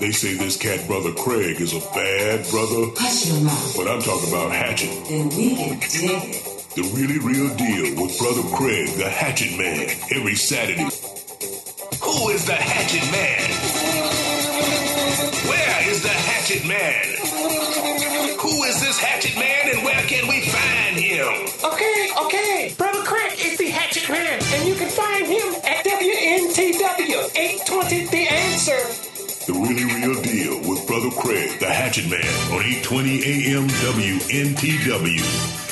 They say this cat brother Craig is a bad brother. Hush your mouth. But I'm talking about Hatchet. Then we can dig it. The really real deal with brother Craig, the Hatchet Man, every Saturday. Who is the Hatchet Man? Where is the Hatchet Man? Who is this Hatchet Man and where can we find him? Okay, okay. Brother Craig 820 The Answer. The really real deal with Brother Craig, the Hatchet Man, on 820 AM WNTW.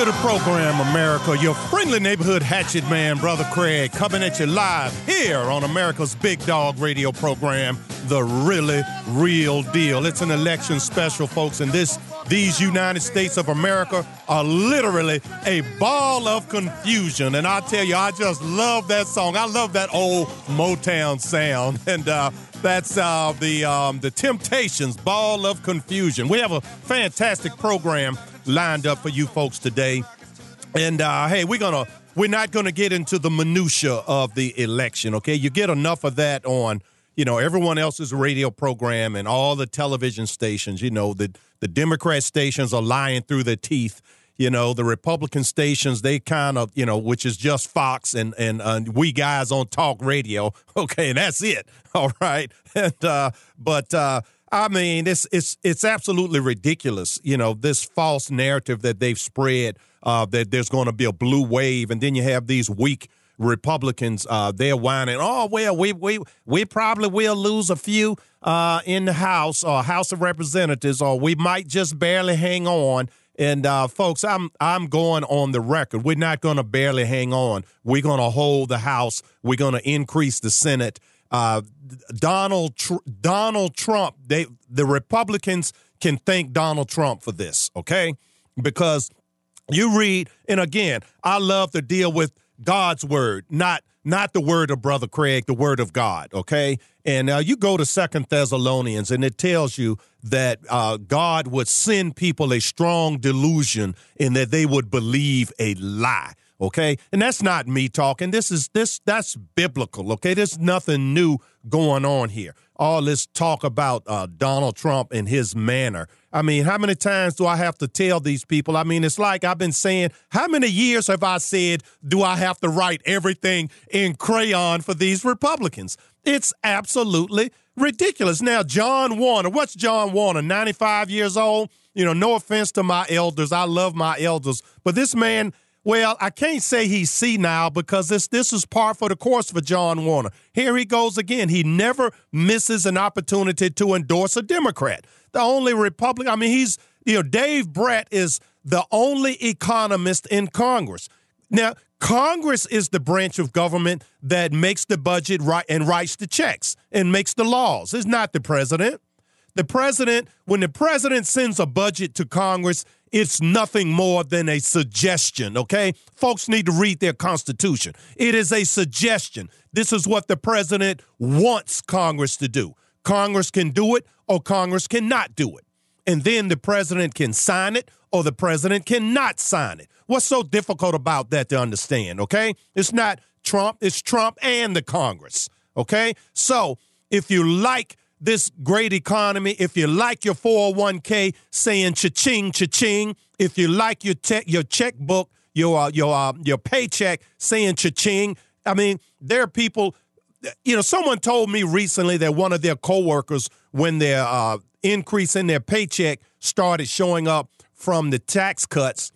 To the program, America. Your friendly neighborhood hatchet man, Brother Craig, coming at you live here on America's Big Dog radio program, The Really Real Deal. It's an election special, folks, and this these United States of America are literally a ball of confusion. And I tell you, I just love that song. I love that old Motown sound. And uh, that's uh, the um, the Temptations, Ball of Confusion. We have a fantastic program lined up for you folks today. And uh, hey, we're gonna we're not gonna get into the minutia of the election. Okay, you get enough of that on you know everyone else's radio program and all the television stations. You know the the Democrat stations are lying through their teeth. You know the Republican stations they kind of you know which is just Fox and and uh, we guys on talk radio. Okay, and that's it. All right, and uh, but. Uh, I mean, it's it's it's absolutely ridiculous. You know, this false narrative that they've spread uh, that there's going to be a blue wave, and then you have these weak Republicans. Uh, they're whining, "Oh well, we we we probably will lose a few uh, in the House or House of Representatives, or we might just barely hang on." And uh, folks, I'm I'm going on the record. We're not going to barely hang on. We're going to hold the House. We're going to increase the Senate. Uh, Donald Tr- Donald Trump, they the Republicans can thank Donald Trump for this, okay? Because you read, and again, I love to deal with God's word, not not the word of Brother Craig, the word of God, okay? And uh, you go to Second Thessalonians, and it tells you that uh, God would send people a strong delusion in that they would believe a lie okay? And that's not me talking. This is this that's biblical okay? There's nothing new going on here. All this talk about uh, donald trump and his manner. I mean how many times do i have to tell these people? I mean it's like i've been saying how many years have i said do i have to write everything in crayon for these republicans? It's absolutely ridiculous. Now john warner what's john warner 95 years old? You know no offense to my elders. I love my elders. But this man well, I can't say he's senile because this this is par for the course for John Warner. Here he goes again. He never misses an opportunity to endorse a Democrat. The only Republican, I mean, he's you know, Dave Brat is the only economist in Congress. Now, Congress is the branch of government that makes the budget right and writes the checks and makes the laws. It's not the president. The president, when the president sends a budget to Congress, it's nothing more than a suggestion, okay? Folks need to read their Constitution. It is a suggestion. This is what the president wants Congress to do. Congress can do it or Congress cannot do it. And then the president can sign it or the president cannot sign it. What's so difficult about that to understand, okay? It's not Trump, it's Trump and the Congress, okay? So if you like this great economy, if you like your 401k saying cha-ching, cha-ching, if you like your te- your checkbook, your uh, your uh, your paycheck saying cha-ching, I mean, there are people. You know, someone told me recently that one of their coworkers, when their uh, increase in their paycheck started showing up from the tax cuts,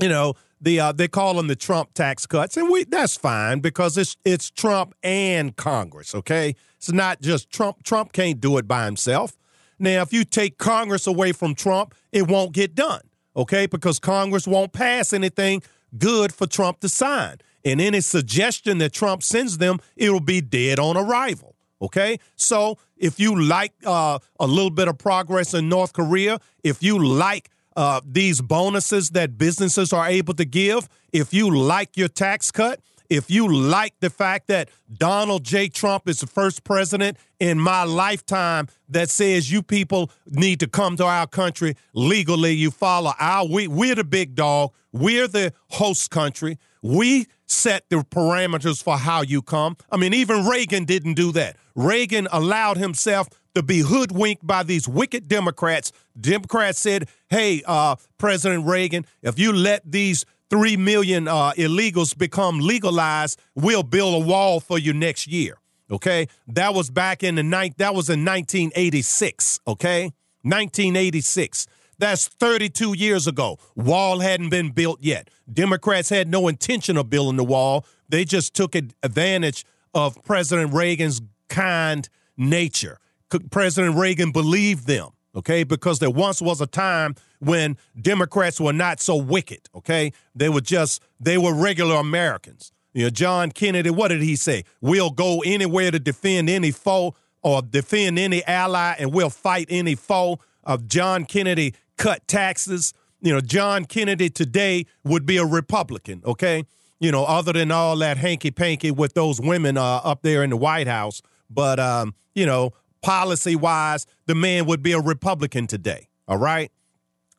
you know, the uh, they call them the Trump tax cuts, and we that's fine because it's it's Trump and Congress. Okay, it's not just Trump. Trump can't do it by himself. Now, if you take Congress away from Trump, it won't get done. Okay, because Congress won't pass anything good for Trump to sign, and any suggestion that Trump sends them, it will be dead on arrival. Okay, so if you like uh, a little bit of progress in North Korea, if you like uh, these bonuses that businesses are able to give, if you like your tax cut, if you like the fact that Donald J. Trump is the first president in my lifetime that says you people need to come to our country legally, you follow our we we're the big dog, we're the host country. We set the parameters for how you come. I mean, even Reagan didn't do that. Reagan allowed himself to be hoodwinked by these wicked Democrats. Democrats said, hey, uh, President Reagan, if you let these three million uh, illegals become legalized, we'll build a wall for you next year. Okay, that was back in the ninth. That was in 1986. Okay, 1986. That's 32 years ago. Wall hadn't been built yet. Democrats had no intention of building the wall. They just took advantage of President Reagan's kind nature. President Reagan believed them, okay, because there once was a time when Democrats were not so wicked, okay? They were just, they were regular Americans. You know, John Kennedy, what did he say? We'll go anywhere to defend any foe or defend any ally and we'll fight any foe. Of uh, John Kennedy cut taxes. You know, John Kennedy today would be a Republican, okay? You know, other than all that hanky panky with those women uh, up there in the White House. But, um, you know, policy wise, the man would be a Republican today, all right?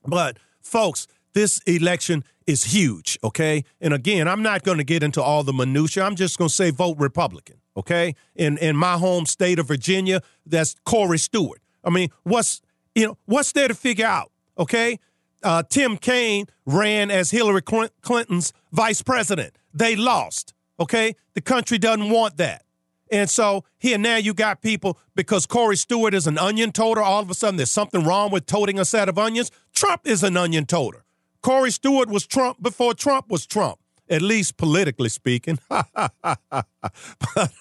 But folks, this election is huge, okay? And again, I'm not going to get into all the minutia. I'm just going to say vote Republican, okay? In in my home state of Virginia, that's Corey Stewart. I mean, what's you know what's there to figure out, okay? Uh, Tim Kaine ran as Hillary Clinton's vice president. They lost, okay? The country doesn't want that. And so here now you got people because Corey Stewart is an onion toter. All of a sudden, there's something wrong with toting a set of onions. Trump is an onion toter. Corey Stewart was Trump before Trump was Trump, at least politically speaking. but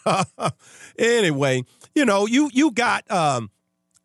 uh, anyway, you know, you you got um,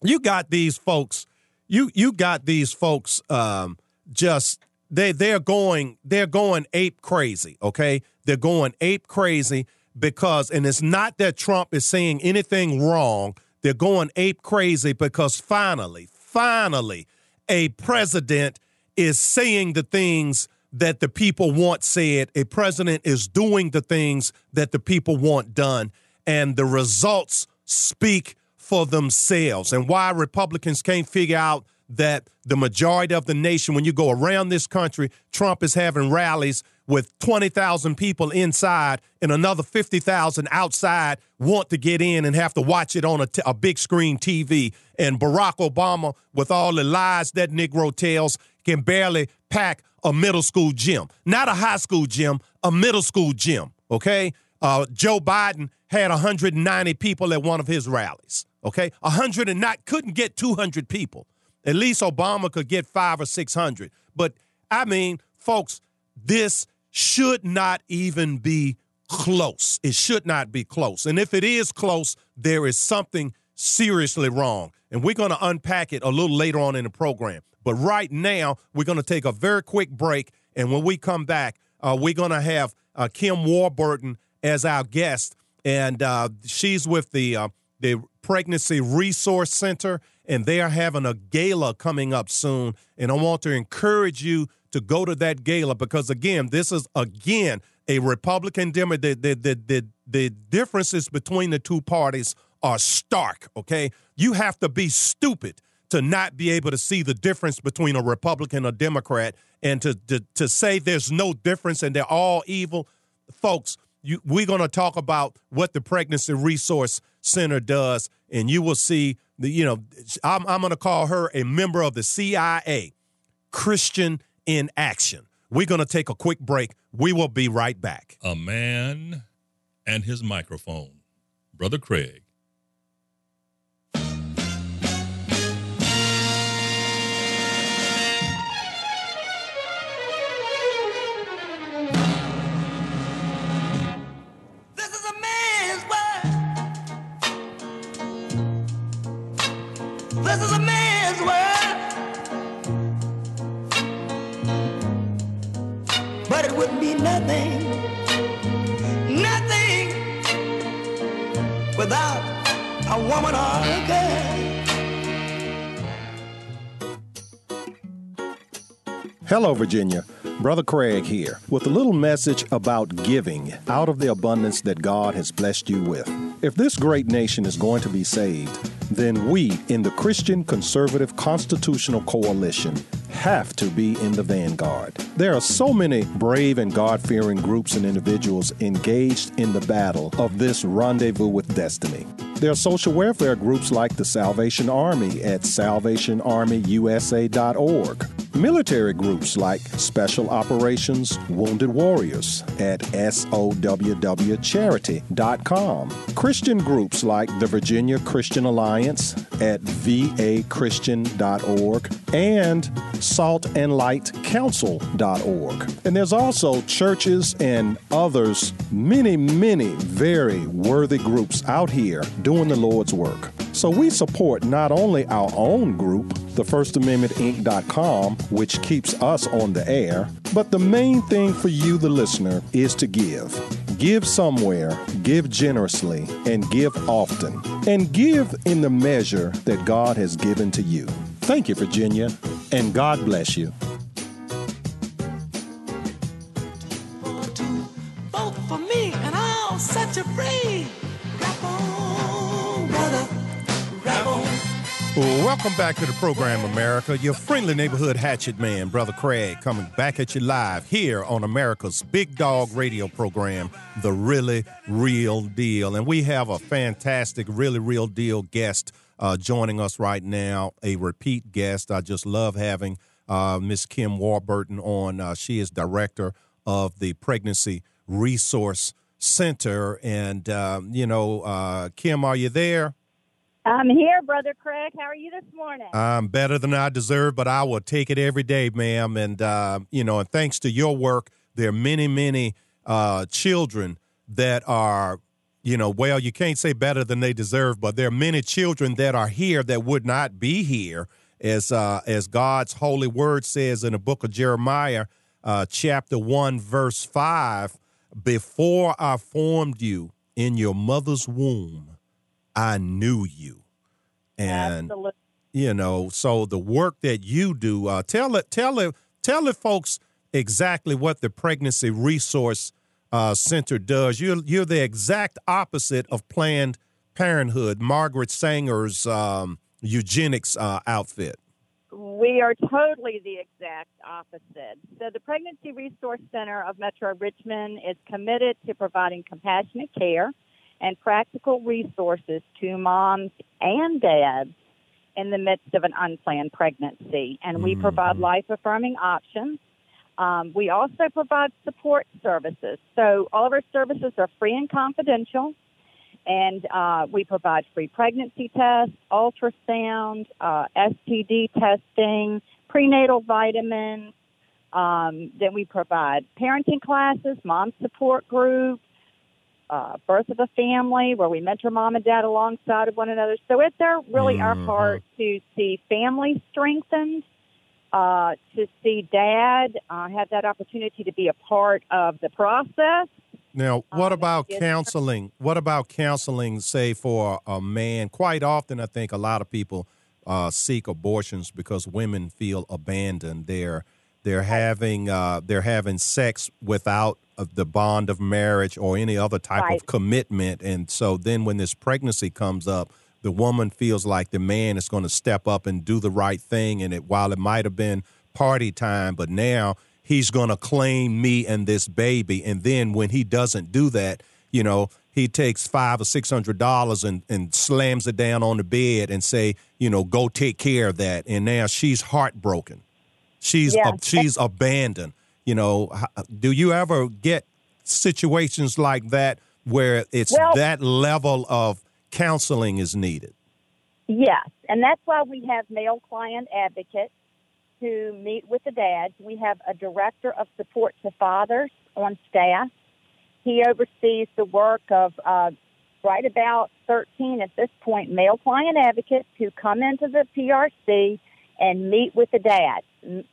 you got these folks. You you got these folks. Um, just they they're going they're going ape crazy. Okay, they're going ape crazy because, and it's not that Trump is saying anything wrong. They're going ape crazy because finally, finally, a president is saying the things that the people want said. A president is doing the things that the people want done. And the results speak for themselves. And why Republicans can't figure out that the majority of the nation, when you go around this country, Trump is having rallies with 20,000 people inside and another 50,000 outside want to get in and have to watch it on a, t- a big screen TV. And Barack Obama, with all the lies that Negro tells, can barely pack a middle school gym. Not a high school gym, a middle school gym, okay? Uh, Joe Biden had 190 people at one of his rallies, okay? 100 and not, couldn't get 200 people. At least Obama could get five or 600. But I mean, folks, this should not even be close. It should not be close. And if it is close, there is something seriously wrong. And we're going to unpack it a little later on in the program. But right now, we're going to take a very quick break. And when we come back, uh, we're going to have uh, Kim Warburton as our guest. And uh, she's with the, uh, the Pregnancy Resource Center, and they are having a gala coming up soon. And I want to encourage you to go to that gala because again, this is again a Republican Demo. The, the the the the differences between the two parties are stark. Okay, you have to be stupid to not be able to see the difference between a Republican or Democrat, and to to, to say there's no difference and they're all evil, folks. You, we're going to talk about what the Pregnancy Resource Center does, and you will see. You know, I'm, I'm going to call her a member of the CIA, Christian in action. We're going to take a quick break. We will be right back. A man and his microphone. Brother Craig. A girl. Hello, Virginia. Brother Craig here with a little message about giving out of the abundance that God has blessed you with. If this great nation is going to be saved, then we in the Christian Conservative Constitutional Coalition have to be in the vanguard. There are so many brave and God fearing groups and individuals engaged in the battle of this rendezvous with destiny. There are social welfare groups like the Salvation Army at salvationarmyusa.org. Military groups like Special Operations Wounded Warriors at SOWWcharity.com. Christian groups like the Virginia Christian Alliance at vachristian.org and saltandlightcouncil.org. And there's also churches and others, many, many very worthy groups out here doing the Lord's work. So we support not only our own group, the First Amendment Inc.com, which keeps us on the air, but the main thing for you, the listener, is to give. Give somewhere, give generously, and give often. And give in the measure that God has given to you. Thank you, Virginia, and God bless you. vote for me, and I'll set you free. Rap on, brother, rap on. Welcome back to the program, America. Your friendly neighborhood hatchet man, Brother Craig, coming back at you live here on America's Big Dog radio program, The Really Real Deal. And we have a fantastic, really real deal guest uh, joining us right now, a repeat guest. I just love having uh, Miss Kim Warburton on. Uh, she is director of the Pregnancy Resource Center. And, um, you know, uh, Kim, are you there? I'm here, Brother Craig. How are you this morning? I'm better than I deserve, but I will take it every day, ma'am. And uh, you know, and thanks to your work, there are many, many uh, children that are, you know, well, you can't say better than they deserve, but there are many children that are here that would not be here, as uh, as God's holy word says in the book of Jeremiah, uh, chapter one, verse five. Before I formed you in your mother's womb, I knew you. And Absolutely. you know, so the work that you do, uh, tell it, tell it, tell the folks exactly what the Pregnancy Resource uh, Center does. You're you're the exact opposite of Planned Parenthood, Margaret Sanger's um, eugenics uh, outfit. We are totally the exact opposite. So, the Pregnancy Resource Center of Metro Richmond is committed to providing compassionate care and practical resources to moms and dads in the midst of an unplanned pregnancy. And we provide life affirming options. Um, we also provide support services. So, all of our services are free and confidential. And uh, we provide free pregnancy tests, ultrasound, uh, STD testing, prenatal vitamins. Um, then we provide parenting classes, mom support group, uh, birth of a family, where we mentor mom and dad alongside of one another. So it's our really our part to see families strengthened, uh, to see dad uh, have that opportunity to be a part of the process. Now, what Um, about counseling? What about counseling, say, for a man? Quite often, I think a lot of people uh, seek abortions because women feel abandoned. They're they're having uh, they're having sex without uh, the bond of marriage or any other type Right. of commitment, and so then when this pregnancy comes up, the woman feels like the man is going to step up and do the right thing, and it while it might have been party time, but now he's going to claim me and this baby. And then when he doesn't do that, you know, he takes five or six hundred dollars and, and slams it down on the bed and say, you know, go take care of that. And now she's heartbroken. She's Yeah. she's abandoned. You know, do you ever get situations like that where it's Well- that level of counseling is needed? Yes, and that's why we have male client advocates who meet with the dads. We have a director of support to fathers on staff. He oversees the work of uh, right about 13 at this point, male client advocates who come into the PRC and meet with the dads.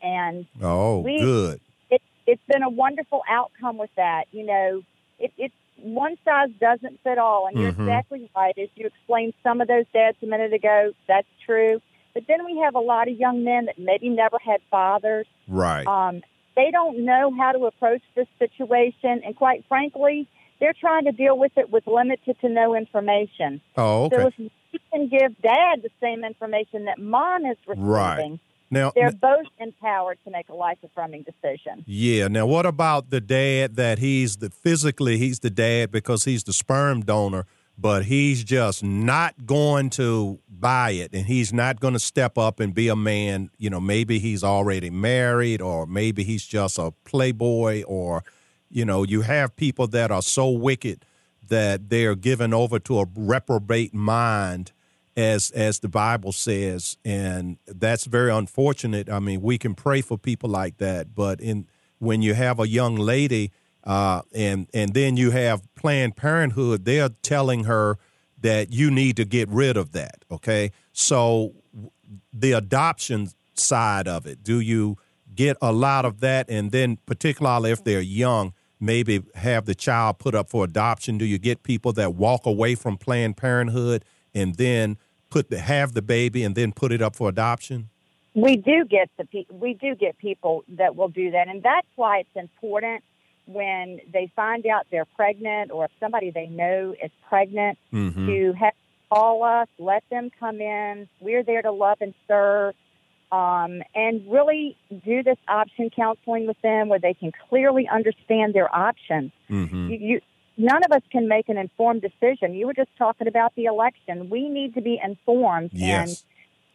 And Oh, We- good. it, it's been a wonderful outcome with that. You know, it, it's one size doesn't fit all, and you're Mhm. exactly right. As you explained some of those dads a minute ago, that's true. But then we have a lot of young men that maybe never had fathers. Right. Um, they don't know how to approach this situation, and quite frankly, they're trying to deal with it with limited to no information. oh, So if we can give dad the same information that mom is receiving, Right. Now, they're both empowered to make a life affirming decision. Yeah. Now, what about the dad that he's the physically he's the dad because he's the sperm donor, but he's just not going to buy it and he's not going to step up and be a man. You know, maybe he's already married or maybe he's just a playboy or, you know, you have people that are so wicked that they're given over to a reprobate mind as as the Bible says, and that's very unfortunate. I mean, we can pray for people like that, but in when you have a young lady, uh, and and then you have Planned Parenthood, they're telling her that you need to get rid of that. Okay, so the adoption side of it, do you get a lot of that, and then particularly if they're young, maybe have the child put up for adoption? Do you get people that walk away from Planned Parenthood and then put the have the baby and then put it up for adoption? We do get the pe- we do get people that will do that, and that's why it's important when they find out they're pregnant or if somebody they know is pregnant Mm-hmm. to have call us, let them come in. We're there to love and serve, um, and really do this option counseling with them where they can clearly understand their options. Mm-hmm. You, you, none of us can make an informed decision. You were just talking about the election. We need to be informed, and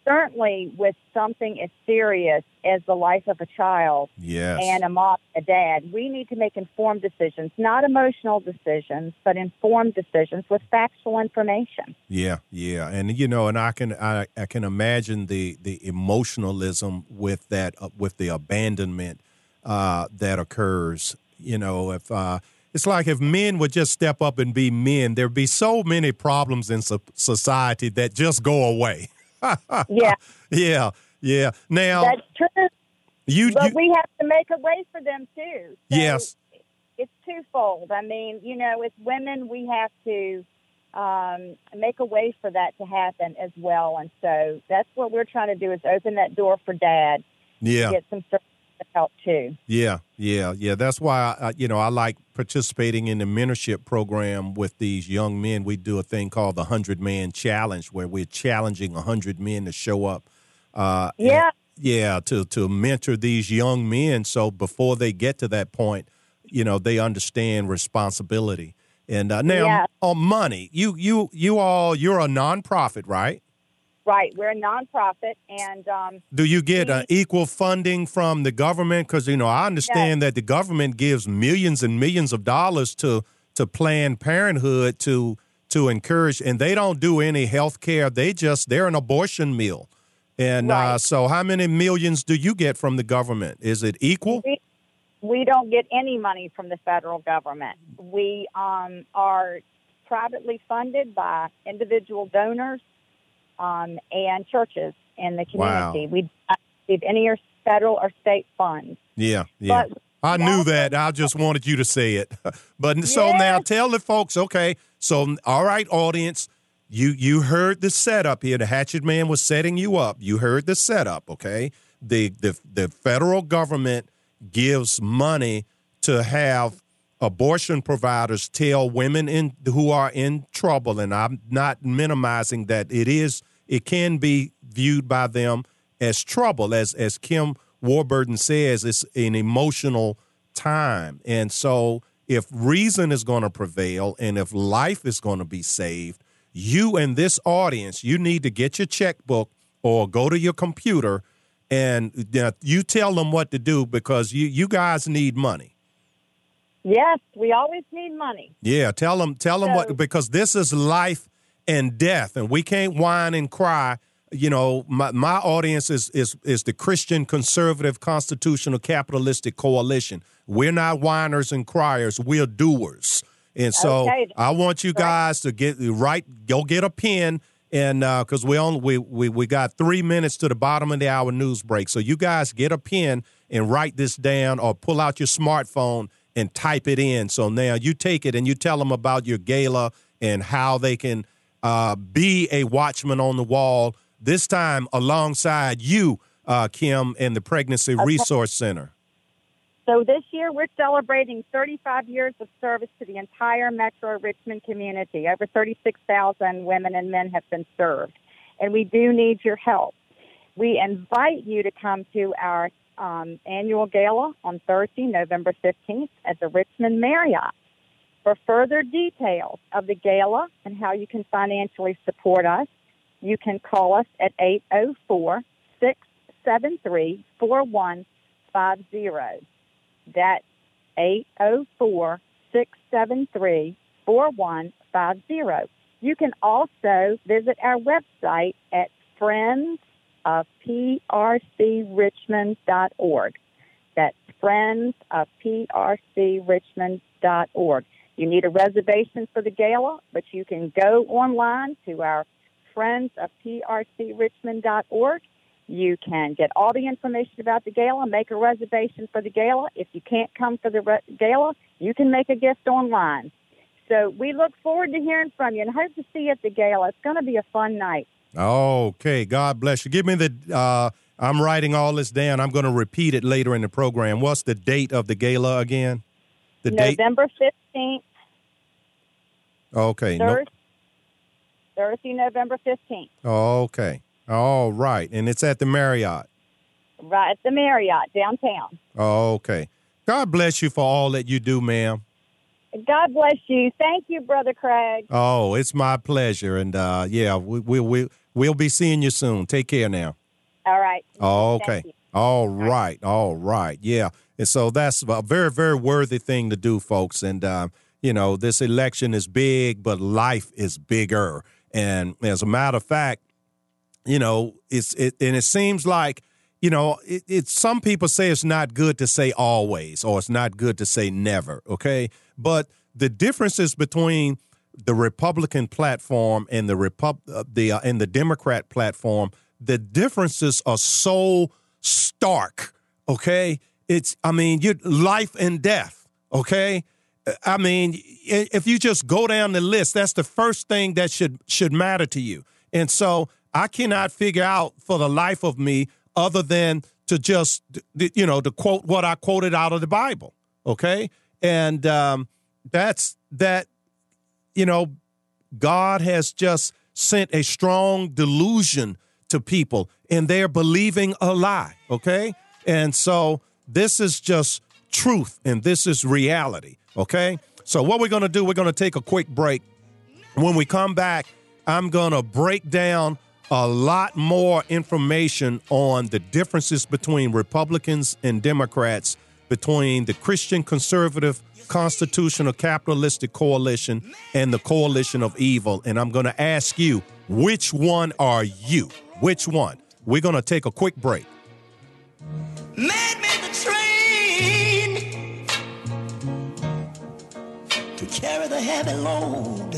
certainly with something as serious as the life of a child Yes. and a mom, a dad, we need to make informed decisions, not emotional decisions, but informed decisions with factual information. Yeah, yeah, and you know, and I can I, I can imagine the the emotionalism with that uh, with the abandonment uh, that occurs. You know, if uh, it's like if men would just step up and be men, there'd be so many problems in so- society that just go away. Yeah, Yeah, yeah. Now that's true. you, But you we have to make a way for them too. So yes, it's twofold. I mean, you know, with women, we have to um, make a way for that to happen as well. And so that's what we're trying to do is open that door for dad yeah. get some service help too. Yeah, yeah, yeah. That's why I, you know I like participating in the mentorship program with these young men. We do a thing called the Hundred Man Challenge, where we're challenging hundred men to show up. Uh, and- Yeah. yeah, to to mentor these young men, so before they get to that point, you know, they understand responsibility. And uh, now Yeah. on money, you you you all you're a nonprofit, right? Right. We're a nonprofit, and um, Do you get uh, equal funding from the government? Because you know, I understand that the government gives millions and millions of dollars to to Planned Parenthood to to encourage, and they don't do any health care. They just they're an abortion mill. And uh, so, how many millions do you get from the government? Is it equal? we, we don't get any money from the federal government. We um, are privately funded by individual donors um, and churches in the community. Wow. We don't receive any or federal or state funds. Yeah, yeah. But I knew that. I just wanted you to say it. but so Yes. now tell the folks, okay, so all right, audience, you you heard the setup here. The Hatchet Man was setting you up. You heard the setup, okay? The the the federal government gives money to have abortion providers tell women in who are in trouble and I'm not minimizing that it is it can be viewed by them as trouble. As as Kim Warburton says it's an emotional time. And so if reason is going to prevail and if life is going to be saved you and this audience you need to get your checkbook or go to your computer and uh, you tell them what to do because you you guys need money. Yes, we always need money. yeah, tell them, tell them So- what because this is life and death, and we can't whine and cry. You know, my my audience is is is the Christian conservative constitutional capitalistic coalition. We're not whiners and criers. We're doers. And so Okay. I want you guys to get right. Go get a pen, and uh, because we only we, we we got three minutes to the bottom of the hour news break. So you guys get a pen and write this down, or pull out your smartphone and type it in. So now you take it and you tell them about your gala and how they can uh, be a watchman on the wall. This time alongside you, uh, Kim, and the Pregnancy Resource Center. So this year we're celebrating 35 years of service to the entire Metro Richmond community. Over 36,000 women and men have been served, and we do need your help. We invite you to come to our um, annual gala on Thursday, November 15th at the Richmond Marriott. For further details of the gala and how you can financially support us, you can call us at 804 673 4150. That's 804 673 4150. You can also visit our website at friendsofprcrichmond.org. That's friendsofprcrichmond.org. You need a reservation for the gala, but you can go online to our friendsofprcrichmond.org. You can get all the information about the gala, make a reservation for the gala. If you can't come for the re- gala, you can make a gift online. So we look forward to hearing from you and hope to see you at the gala. It's going to be a fun night. Okay, God bless you. Give me the. Uh, I'm writing all this down. I'm going to repeat it later in the program. What's the date of the gala again? The. November 15th, Okay. No, Thursday, Thursday, November 15th, okay. All right, and it's at the Marriott. right at the Marriott downtown. Okay. God bless you for all that you do, ma'am. God bless you. Thank you, Brother Craig. Oh, it's my pleasure, and uh, yeah, we we we we'll be seeing you soon. Take care now. All right. Okay. All right. All right. Yeah. And so that's a very, very worthy thing to do, folks. And, uh, you know, this election is big, but life is bigger. And as a matter of fact, you know, it's, it, and it seems like, you know, it, it's some people say it's not good to say always or it's not good to say never. Okay. But the differences between the Republican platform and the Repub- uh, the uh, and the Democrat platform, the differences are so stark. Okay, it's I mean, you life and death. Okay, I mean, if you just go down the list, that's the first thing that should should matter to you. And so I cannot figure out for the life of me other than to just you know to quote what I quoted out of the Bible. Okay, and um, that's that you know, God has just sent a strong delusion to people and they're believing a lie, okay? And so this is just truth and this is reality, okay? So what we're going to do, we're going to take a quick break. When we come back, I'm going to break down a lot more information on the differences between Republicans and Democrats, between the Christian conservative constitutional capitalistic coalition and the coalition of evil. And I'm going to ask you, which one are you? Which one? We're going to take a quick break. Man carry the heavy load.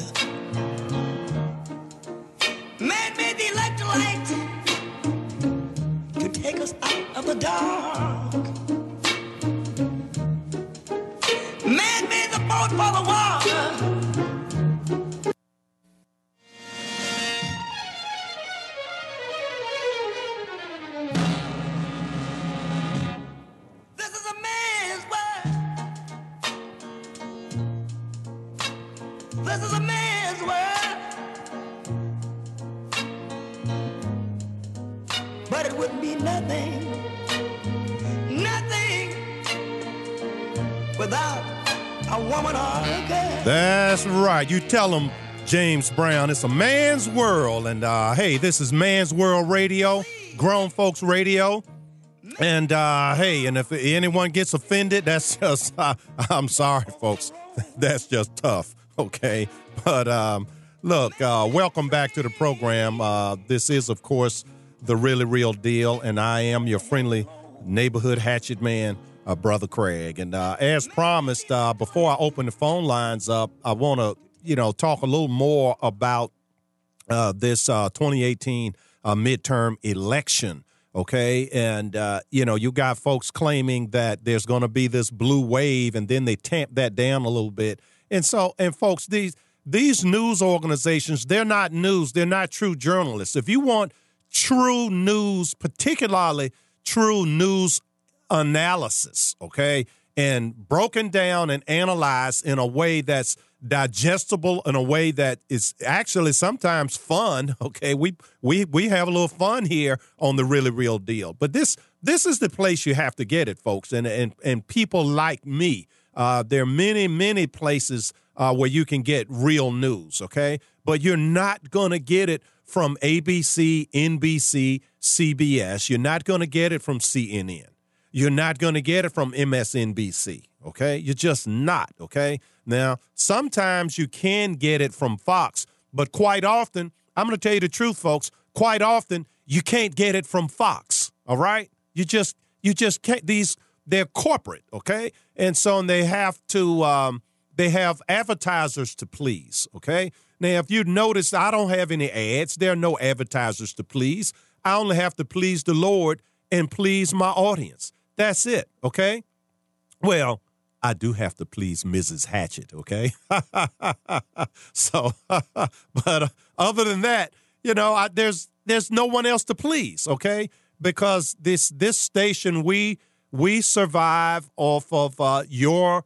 Man made the electric light to take us out of the dark. Man made the boat for the water. Be nothing, nothing without a woman or a girl. That's right. You tell them, James Brown, it's a man's world. And uh, hey, this is Man's World Radio, Grown Folks Radio. And uh, hey, and if anyone gets offended, that's just, uh, I'm sorry, folks. That's just tough, okay? But um, look, uh, welcome back to the program. Uh, this is, of course, the really real deal. And I am your friendly neighborhood hatchet man, uh, Brother Craig. And uh, as promised, uh, before I open the phone lines up, I want to, you know, talk a little more about uh, this uh, 2018 uh, midterm election. Okay. And, you know, you got folks claiming that there's going to be this blue wave, and then they tamp that down a little bit. And so, and folks, these, these news organizations, they're not news. They're not true journalists. If you want true news, particularly true news analysis, okay, and broken down and analyzed in a way that's digestible in a way that is actually sometimes fun. Okay, we we we have a little fun here on the really real deal. But this this is the place you have to get it, folks, and and and people like me. Uh, there are many many places uh, where you can get real news. Okay, but you're not gonna get it from ABC, NBC, CBS. You're not gonna get it from CNN. You're not gonna get it from MSNBC. Okay, you're just not. Okay. Now, sometimes you can get it from Fox, but quite often, I'm going to tell you the truth, folks. Quite often, you can't get it from Fox. All right, you just you just can't. These they're corporate, okay, and so they have to um, they have advertisers to please. Okay, now if you notice, I don't have any ads. There are no advertisers to please. I only have to please the Lord and please my audience. That's it. Okay. Well, I do have to please Mrs. Hatchett, okay? so, but uh, other than that, you know, I, there's there's no one else to please, okay? Because this this station we we survive off of uh, your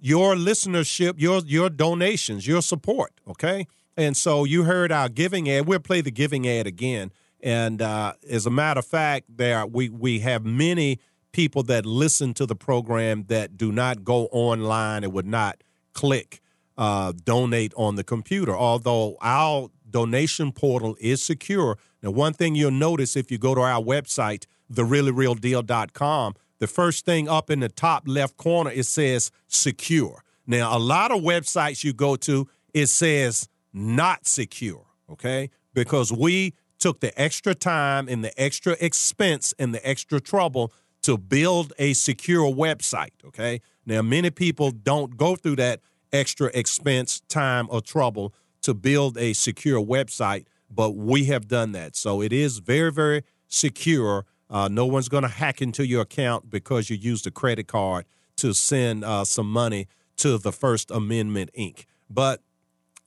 your listenership, your your donations, your support, okay? And so you heard our giving ad. We'll play the giving ad again. And uh, as a matter of fact, there we we have many people that listen to the program that do not go online and would not click uh, donate on the computer. Although our donation portal is secure. Now, one thing you'll notice if you go to our website, thereallyrealdeal.com, the first thing up in the top left corner it says secure. Now, a lot of websites you go to, it says not secure, okay? Because we took the extra time and the extra expense and the extra trouble to build a secure website. Okay. Now, many people don't go through that extra expense, time, or trouble to build a secure website, but we have done that. So it is very, very secure. Uh, no one's going to hack into your account because you used a credit card to send uh, some money to the First Amendment Inc. But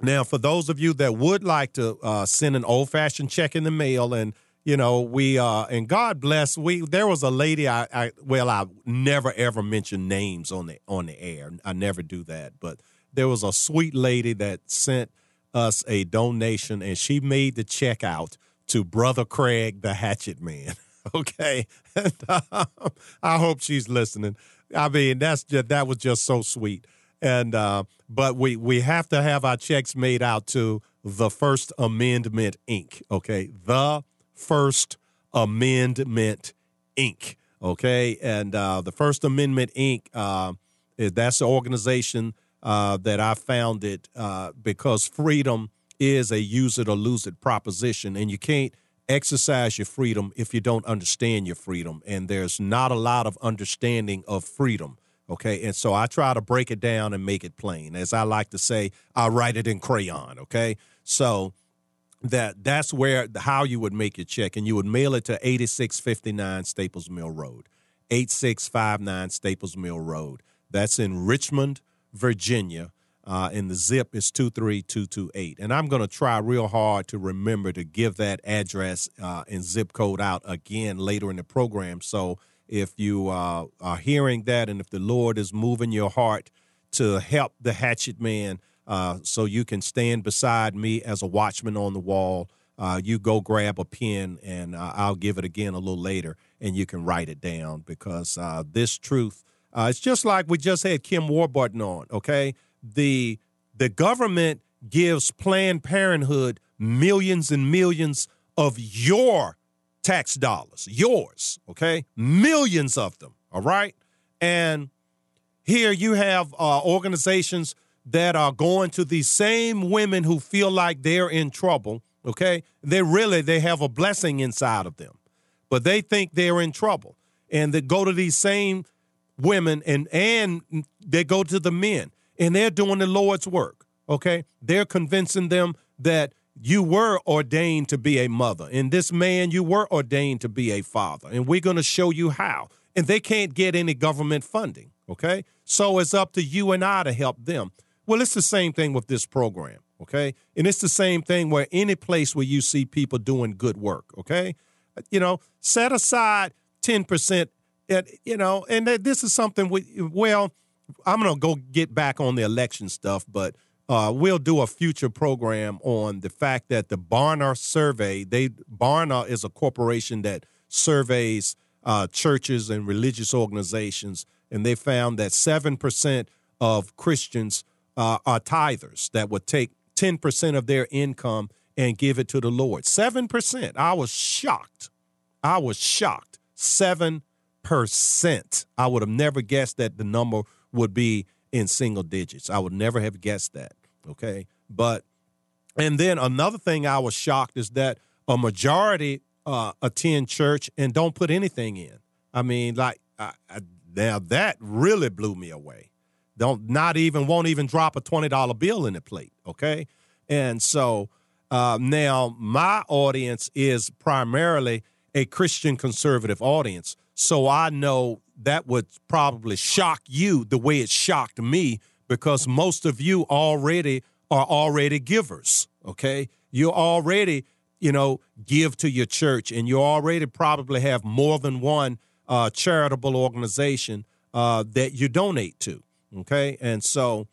now, for those of you that would like to uh, send an old fashioned check in the mail and you know, we uh and God bless we there was a lady I, I well I never ever mention names on the on the air. I never do that, but there was a sweet lady that sent us a donation and she made the check out to brother Craig the Hatchet Man. okay. And, uh, I hope she's listening. I mean, that's just that was just so sweet. And uh but we we have to have our checks made out to the First Amendment Inc. Okay. The First Amendment Inc. Okay, and uh, the First Amendment Inc. Uh, that's the organization uh, that I founded uh, because freedom is a use it or lose it proposition, and you can't exercise your freedom if you don't understand your freedom. And there's not a lot of understanding of freedom. Okay, and so I try to break it down and make it plain. As I like to say, I write it in crayon. Okay, so that that's where how you would make your check and you would mail it to 8659 Staples Mill Road. 8659 Staples Mill Road. That's in Richmond Virginia. Uh, and the zip is 23228 and I'm going to try real hard to remember to give that address uh, and zip code out again later in the program. So if you uh, are hearing that and if the Lord is moving your heart to help the hatchet man uh, so you can stand beside me as a watchman on the wall. Uh, you go grab a pen, and uh, I'll give it again a little later, and you can write it down because uh, this truth. Uh, it's just like we just had Kim Warburton on. Okay, the the government gives Planned Parenthood millions and millions of your tax dollars, yours. Okay, millions of them. All right, and here you have uh, organizations that are going to these same women who feel like they're in trouble, okay? They really they have a blessing inside of them. But they think they're in trouble. And they go to these same women and and they go to the men and they're doing the Lord's work. Okay, they're convincing them that you were ordained to be a mother, and this man you were ordained to be a father, and we're going to show you how. And they can't get any government funding. Okay, so it's up to you and I to help them. Well, it's the same thing with this program. Okay, and it's the same thing where any place where you see people doing good work. Okay, you know, set aside ten percent. You know, and this is something we well I'm going to go get back on the election stuff, but uh, we'll do a future program on the fact that the Barna survey, they Barna is a corporation that surveys uh, churches and religious organizations, and they found that seven percent of Christians uh, are tithers that would take ten percent of their income and give it to the Lord. Seven percent. I was shocked. I was shocked. Seven percent. I would have never guessed that the number would be in single digits. I would never have guessed that. Okay. But, and then another thing I was shocked is that a majority uh, attend church and don't put anything in. I mean, like, I, I, now that really blew me away. Don't, not even, won't even drop a $20 bill in the plate. Okay. And so, uh, now my audience is primarily a Christian conservative audience. So I know that would probably shock you the way it shocked me because most of you already are already givers, okay? You already, you know, give to your church and you already probably have more than one uh, charitable organization uh, that you donate to, okay? And so,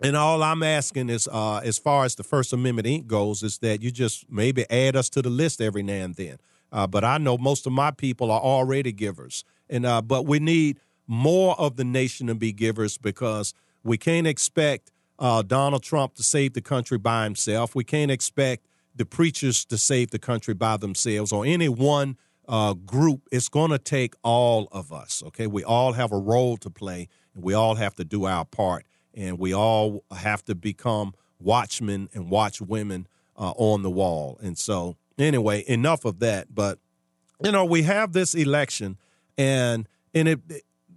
and all I'm asking is, uh, as far as the First Amendment Inc. goes, is that you just maybe add us to the list every now and then. Uh, but I know most of my people are already givers, and uh, but we need more of the nation to be givers because we can't expect uh, Donald Trump to save the country by himself. We can't expect the preachers to save the country by themselves or any one uh, group. It's going to take all of us. Okay, we all have a role to play, and we all have to do our part, and we all have to become watchmen and watchwomen uh, on the wall. And so anyway, enough of that. But you know, we have this election, and and it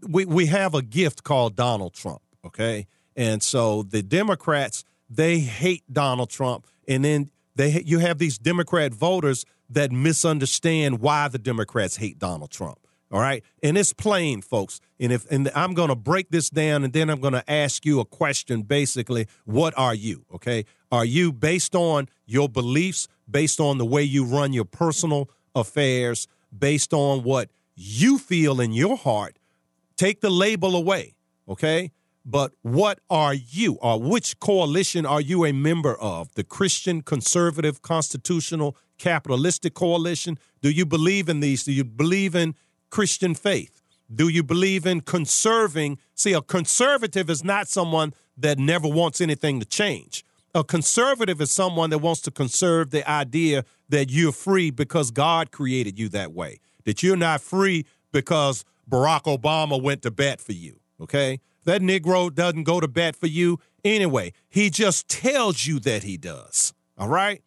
we we have a gift called Donald Trump. Okay, and so the Democrats they hate Donald Trump, and then they you have these Democrat voters that misunderstand why the Democrats hate Donald Trump. All right, and it's plain, folks. And if and I'm going to break this down, and then I'm going to ask you a question. Basically, what are you? Okay, are you based on your beliefs, based on the way you run your personal affairs, based on what you feel in your heart? Take the label away. Okay, but what are you, or which coalition are you a member of? The Christian, conservative, constitutional, capitalistic coalition? Do you believe in these? Do you believe in Christian faith? Do you believe in conserving? See, a conservative is not someone that never wants anything to change. A conservative is someone that wants to conserve the idea that you're free because God created you that way, that you're not free because Barack Obama went to bat for you, okay? That Negro doesn't go to bat for you anyway. He just tells you that he does, all right?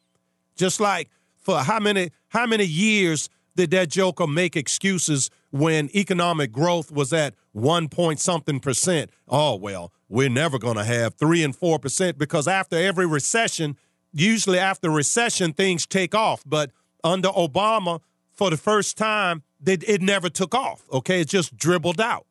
Just like for how many how many years did that joker make excuses when economic growth was at one point something percent? Oh, well, we're never to have three and four percent because after every recession, usually after recession, things take off. But under Obama, for the first time, it never took off. Okay, it just dribbled out,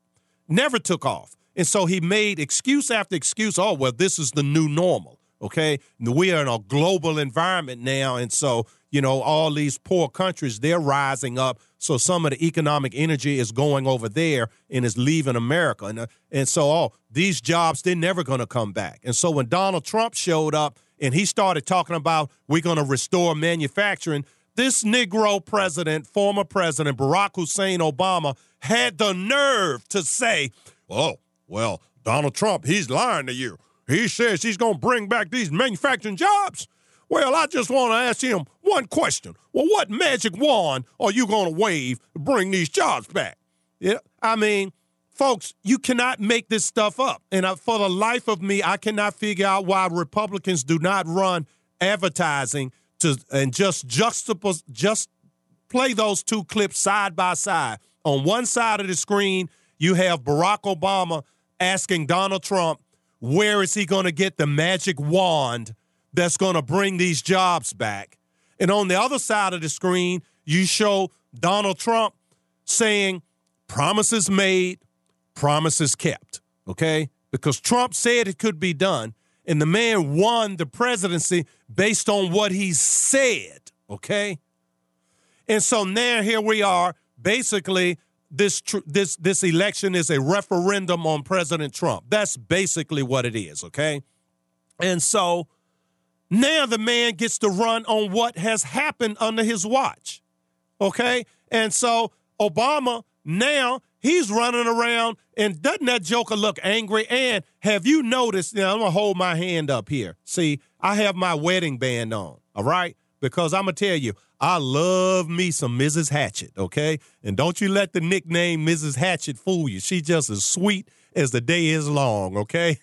never took off. And so he made excuse after excuse. Oh, well, this is the new normal. Okay. We are in a global environment now. And so you know, all these poor countries, they're rising up. So some of the economic energy is going over there and is leaving America. And, uh, and so, oh, these jobs, they're never going to come back. And so when Donald Trump showed up and he started talking about we're going to restore manufacturing, this Negro president, former president Barack Hussein Obama, had the nerve to say, oh, well, Donald Trump, he's lying to you. He says he's going to bring back these manufacturing jobs. Well, I just want to ask him one question. Well, what magic wand are you going to wave to bring these jobs back? Yeah, I mean, folks, you cannot make this stuff up. And I, for the life of me, I cannot figure out why Republicans do not run advertising to and just juxtapose, just play those two clips side by side. On one side of the screen, You have Barack Obama asking Donald Trump, where is he going to get the magic wand that's going to bring these jobs back? And on the other side of the screen, you show Donald Trump saying, promises made, promises kept. Okay? Because Trump said it could be done, and the man won the presidency based on what he said. Okay? And so now here we are. Basically, this tr- this this election is a referendum on President Trump. That's basically what it is, okay? And so now the man gets to run on what has happened under his watch. Okay? And so Obama now he's running around and doesn't that joker look angry? And have you noticed? Now I'm gonna hold my hand up here. See, I have my wedding band on, all right? Because I'm gonna tell you, I love me some Mrs. Hatchet, okay? And don't you let the nickname Mrs. Hatchet fool you. She just as sweet as the day is long, okay?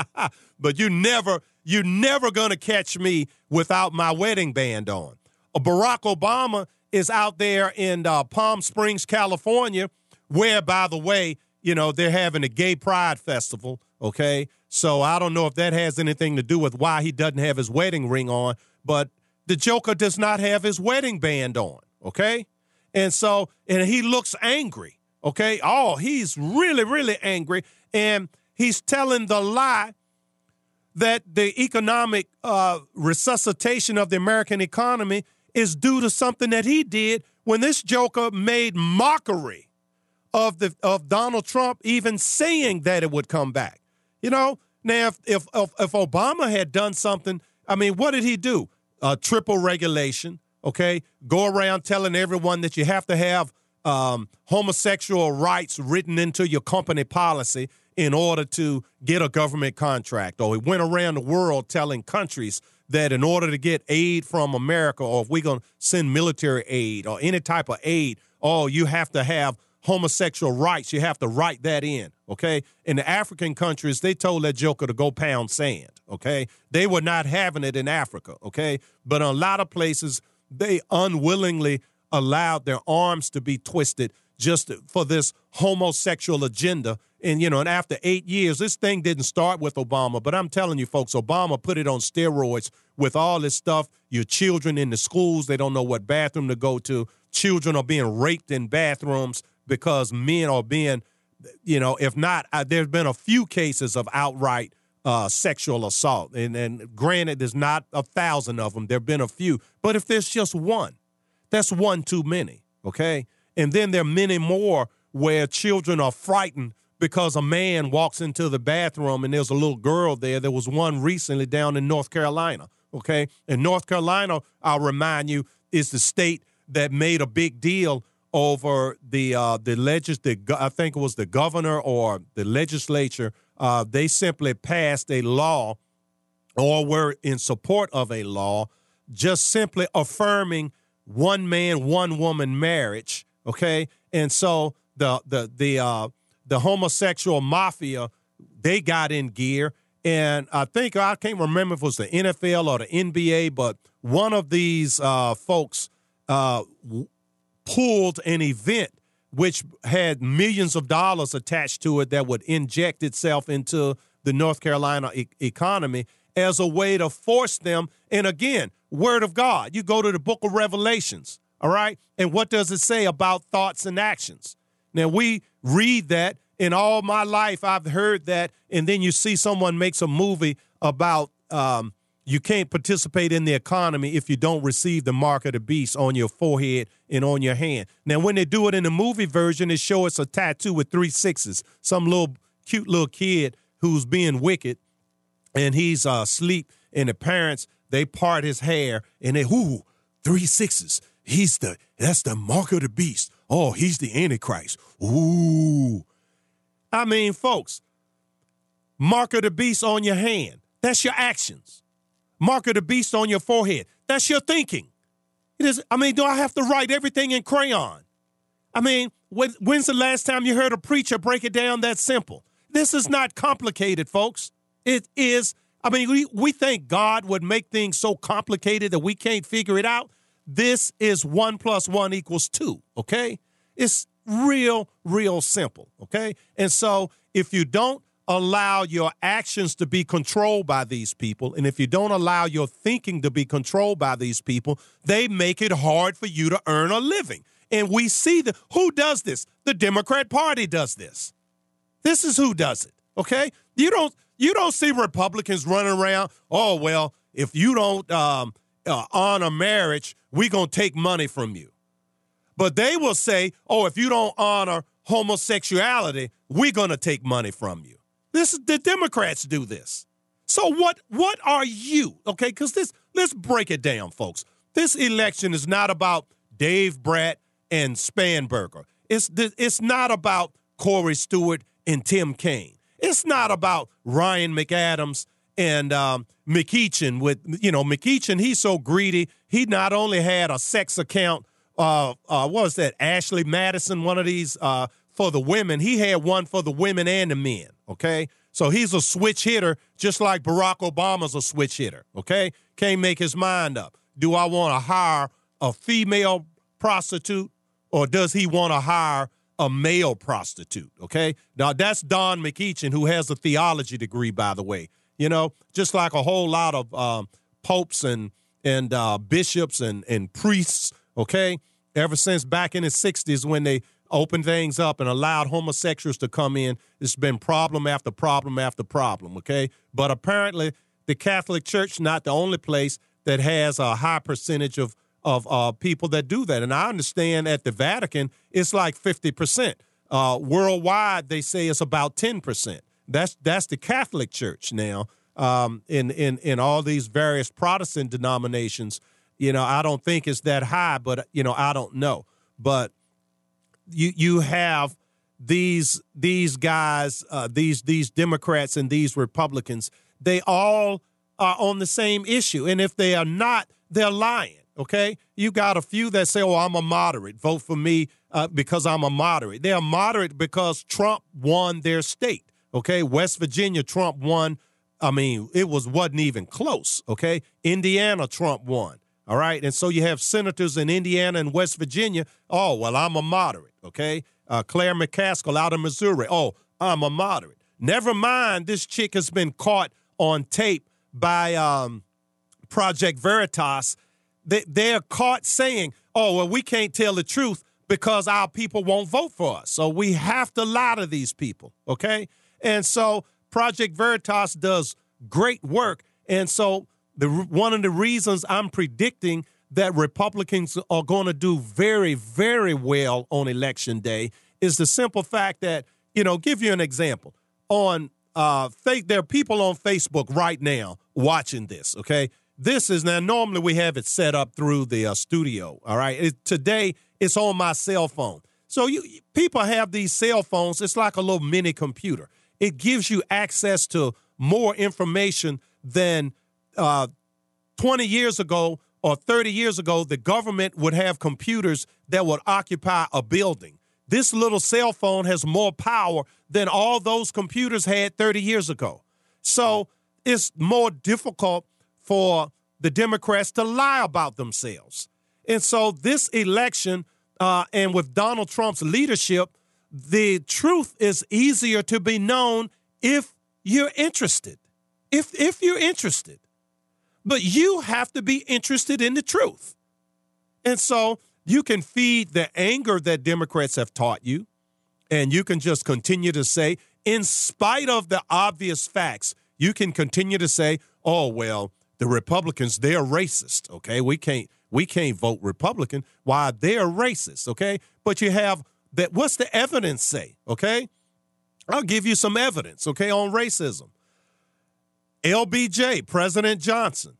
but you never, you're never gonna catch me without my wedding band on. Uh, Barack Obama is out there in uh, Palm Springs, California, where, by the way, you know, they're having a gay pride festival, okay? So I don't know if that has anything to do with why he doesn't have his wedding ring on, but the Joker does not have his wedding band on, okay? And so, and he looks angry, okay? Oh, he's really, really angry. And he's telling the lie that the economic uh, resuscitation of the American economy is due to something that he did when this Joker made mockery of the of Donald Trump even saying that it would come back. You know, now if if if, if Obama had done something, I mean, what did he do? uh, triple regulation. Okay, go around telling everyone that you have to have um, homosexual rights written into your company policy in order to get a government contract. Or he went around the world telling countries that in order to get aid from America, or if we're going to send military aid or any type of aid, oh, you have to have homosexual rights. You have to write that in. Okay. In the African countries, they told that joker to go pound sand okay? They were not having it in Africa, okay? But a lot of places, they unwillingly allowed their arms to be twisted just for this homosexual agenda. And, you know, and after eight years, this thing didn't start with Obama, but I'm telling you, folks, Obama put it on steroids with all this stuff. Your children in the schools, they don't know what bathroom to go to. Children are being raped in bathrooms because men are being, you know, if not, uh, there's been a few cases of outright uh, sexual assault. And, and granted, there's not a thousand of them, there have been a few. But if there's just one, that's one too many, okay? And then there are many more where children are frightened because a man walks into the bathroom and there's a little girl there. There was one recently down in North Carolina, okay? And North Carolina, I'll remind you, is the state that made a big deal over the uh, the legis the I think it was the governor or the legislature uh, they simply passed a law or were in support of a law just simply affirming one man, one woman marriage. Okay. And so the the the uh, the homosexual mafia, they got in gear. And I think I can't remember if it was the NFL or the NBA, but one of these uh, folks uh, pulled an event which had millions of dollars attached to it that would inject itself into the North Carolina e- economy as a way to force them. And again, word of God. You go to the book of Revelations, all right? And what does it say about thoughts and actions? Now, we read that. In all my life, I've heard that. And then you see someone makes a movie about um, you can't participate in the economy if you don't receive the mark of the beast on your forehead and on your hand. Now, when they do it in the movie version, they show us a tattoo with three sixes. Some little cute little kid who's being wicked, and he's uh, asleep, and the parents they part his hair, and they ooh three sixes. He's the that's the mark of the beast. Oh, he's the antichrist. Ooh, I mean, folks, mark of the beast on your hand. That's your actions mark of the beast on your forehead. That's your thinking. It is. I mean, do I have to write everything in crayon? I mean, when, when's the last time you heard a preacher break it down that simple? This is not complicated, folks. It is. I mean, we, we think God would make things so complicated that we can't figure it out. This is one plus one equals two, okay? It's real, real simple. Okay. And so if you don't allow your actions to be controlled by these people, and if you don't allow your thinking to be controlled by these people, they make it hard for you to earn a living. And we see the who does this? The Democrat Party does this. This is who does it. Okay? You don't you don't see Republicans running around, oh well, if you don't um, uh, honor marriage, we're going to take money from you. But they will say, oh, if you don't honor homosexuality, we're going to take money from you. This is the Democrats do this. So what what are you? Okay, because this let's break it down, folks. This election is not about Dave Brat and Spanberger. It's it's not about Corey Stewart and Tim Kaine. It's not about Ryan McAdams and um, McEachin. With you know McEachin, he's so greedy. He not only had a sex account. Uh, uh, what was that? Ashley Madison, one of these uh, for the women. He had one for the women and the men. Okay, so he's a switch hitter, just like Barack Obama's a switch hitter. Okay, can't make his mind up. Do I want to hire a female prostitute or does he want to hire a male prostitute? Okay. Now that's Don McEachin, who has a theology degree, by the way. You know, just like a whole lot of um, popes and and uh, bishops and and priests. Okay. Ever since back in the '60s when they opened things up and allowed homosexuals to come in, it's been problem after problem after problem. Okay. But apparently, the Catholic Church not the only place that has a high percentage of of uh, people that do that. And I understand at the Vatican, it's like 50%. Uh, worldwide, they say it's about 10%. That's that's the Catholic Church now. Um, in in in all these various Protestant denominations, you know, I don't think it's that high, but you know, I don't know. But you you have these these guys, uh, these these Democrats and these Republicans. They all are on the same issue, and if they are not, they're lying. Okay, you got a few that say, "Oh, I'm a moderate. Vote for me uh, because I'm a moderate." They are moderate because Trump won their state. Okay, West Virginia, Trump won. I mean, it was wasn't even close. Okay, Indiana, Trump won. All right, and so you have senators in Indiana and West Virginia. Oh, well, I'm a moderate. Okay, uh, Claire McCaskill out of Missouri. Oh, I'm a moderate. Never mind, this chick has been caught on tape by um, Project Veritas they, they're caught saying, oh, well, we can't tell the truth because our people won't vote for us. So we have to lie to these people, okay? And so Project Veritas does great work. And so the one of the reasons I'm predicting that Republicans are going to do very, very well on election day is the simple fact that, you know, give you an example. On uh, there are people on Facebook right now watching this, okay? This is now normally we have it set up through the uh, studio. All right. It, today it's on my cell phone. So you people have these cell phones. It's like a little mini computer. It gives you access to more information than uh, 20 years ago or 30 years ago. The government would have computers that would occupy a building. This little cell phone has more power than all those computers had 30 years ago. So it's more difficult for the Democrats to lie about themselves. And so this election, uh, and with Donald Trump's leadership, the truth is easier to be known if you're interested. If if you're interested. But you have to be interested in the truth. And so you can feed the anger that Democrats have taught you, and you can just continue to say, in spite of the obvious facts, you can continue to say, oh, well, the Republicans, they're racist. Okay, we can't we can't vote Republican. Why they're racist? Okay, but you have that. What's the evidence say? Okay, I'll give you some evidence. Okay, on racism. LBJ, President Johnson.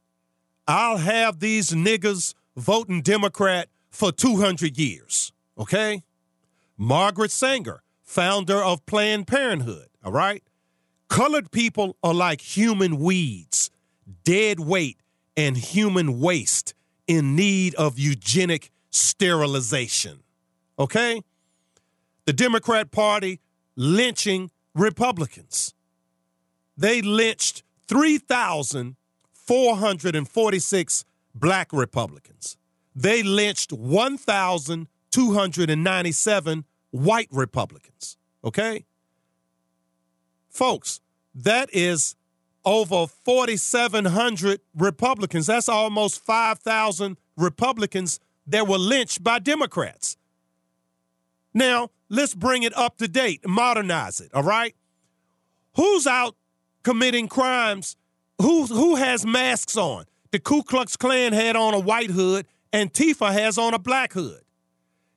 I'll have these niggas voting Democrat for 200 years. Okay? Margaret Sanger, founder of Planned Parenthood. All right? Colored people are like human weeds dead weight, and human waste in need of eugenic sterilization. Okay? The Democrat Party lynching Republicans. They lynched 3,446 black Republicans. They lynched 1,297 white Republicans. Okay? Folks, that is over 4,700 Republicans. That's almost 5,000 Republicans that were lynched by Democrats. Now, let's bring it up to date, modernize it, all right? Who's out committing crimes? Who, who has masks on? The Ku Klux Klan had on a white hood, and Tifa has on a black hood.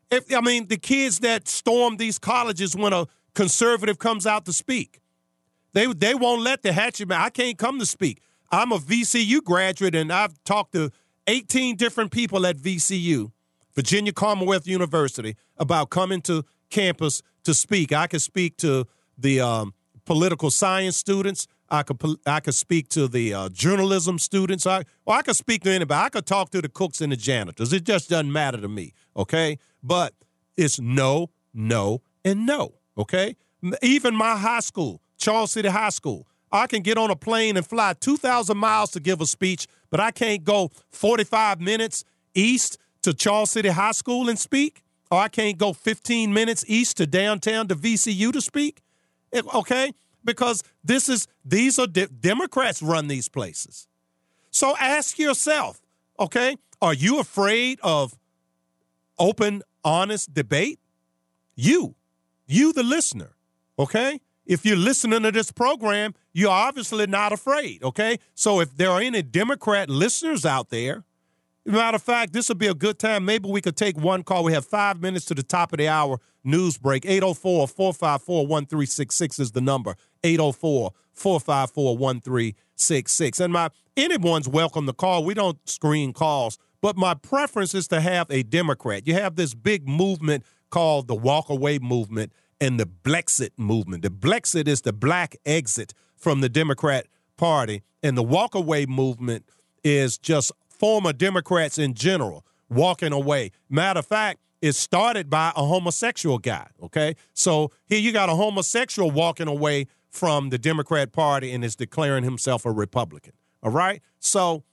If I mean the kids that storm these colleges when a conservative comes out to speak, they they won't let the hatchet man. I can't come to speak. I'm a VCU graduate, and I've talked to 18 different people at VCU, Virginia Commonwealth University, about coming to campus to speak. I can speak to the um, political science students. I could I could speak to the uh, journalism students. I well, I could speak to anybody. I could talk to the cooks and the janitors. It just doesn't matter to me. Okay, but it's no, no, and no. Okay, even my high school, Charles City High School. I can get on a plane and fly 2,000 miles to give a speech, but I can't go 45 minutes east to Charles City High School and speak, or I can't go 15 minutes east to downtown to VCU to speak. Okay, because this is these are de- Democrats run these places. So ask yourself, okay, are you afraid of open, honest debate? You, you, the listener, okay? If you're listening to this program, you're obviously not afraid, okay? So if there are any Democrat listeners out there, matter of fact, this would be a good time. Maybe we could take one call. We have five minutes to the top of the hour news break. 804 454 1366 is the number. 804 454 1366. And my anyone's welcome to call. We don't screen calls, but my preference is to have a Democrat. You have this big movement called the walk away movement and the Blexit movement. The Blexit is the black exit from the Democrat Party, and the walk away movement is just former Democrats in general walking away. Matter of fact, it started by a homosexual guy. Okay, so here you got a homosexual walking away from the Democrat Party and is declaring himself a Republican. All right, so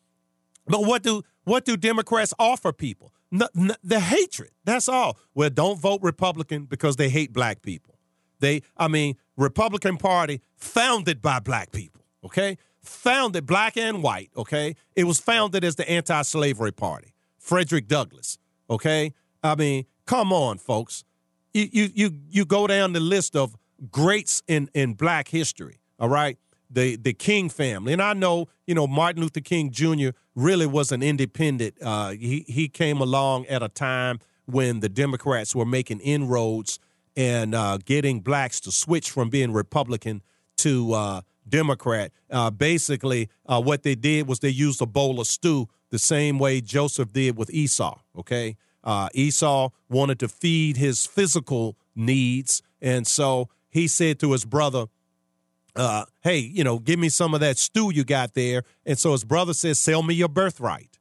but what do what do Democrats offer people? The hatred. That's all. Well, don't vote Republican because they hate black people. They, I mean, Republican Party founded by black people. Okay, founded black and white. Okay, it was founded as the anti-slavery party. Frederick Douglass. Okay, I mean, come on, folks. You you you you go down the list of greats in in black history. All right, the the King family, and I know you know Martin Luther King Jr. really was an independent. Uh, he he came along at a time when the Democrats were making inroads and uh, getting blacks to switch from being Republican to uh, Democrat. Uh, basically, uh, what they did was they used a bowl of stew the same way Joseph did with Esau. Okay, uh, Esau wanted to feed his physical needs, and so he said to his brother, uh, "Hey, you know, give me some of that stew you got there." And so his brother says, "Sell me your birthright."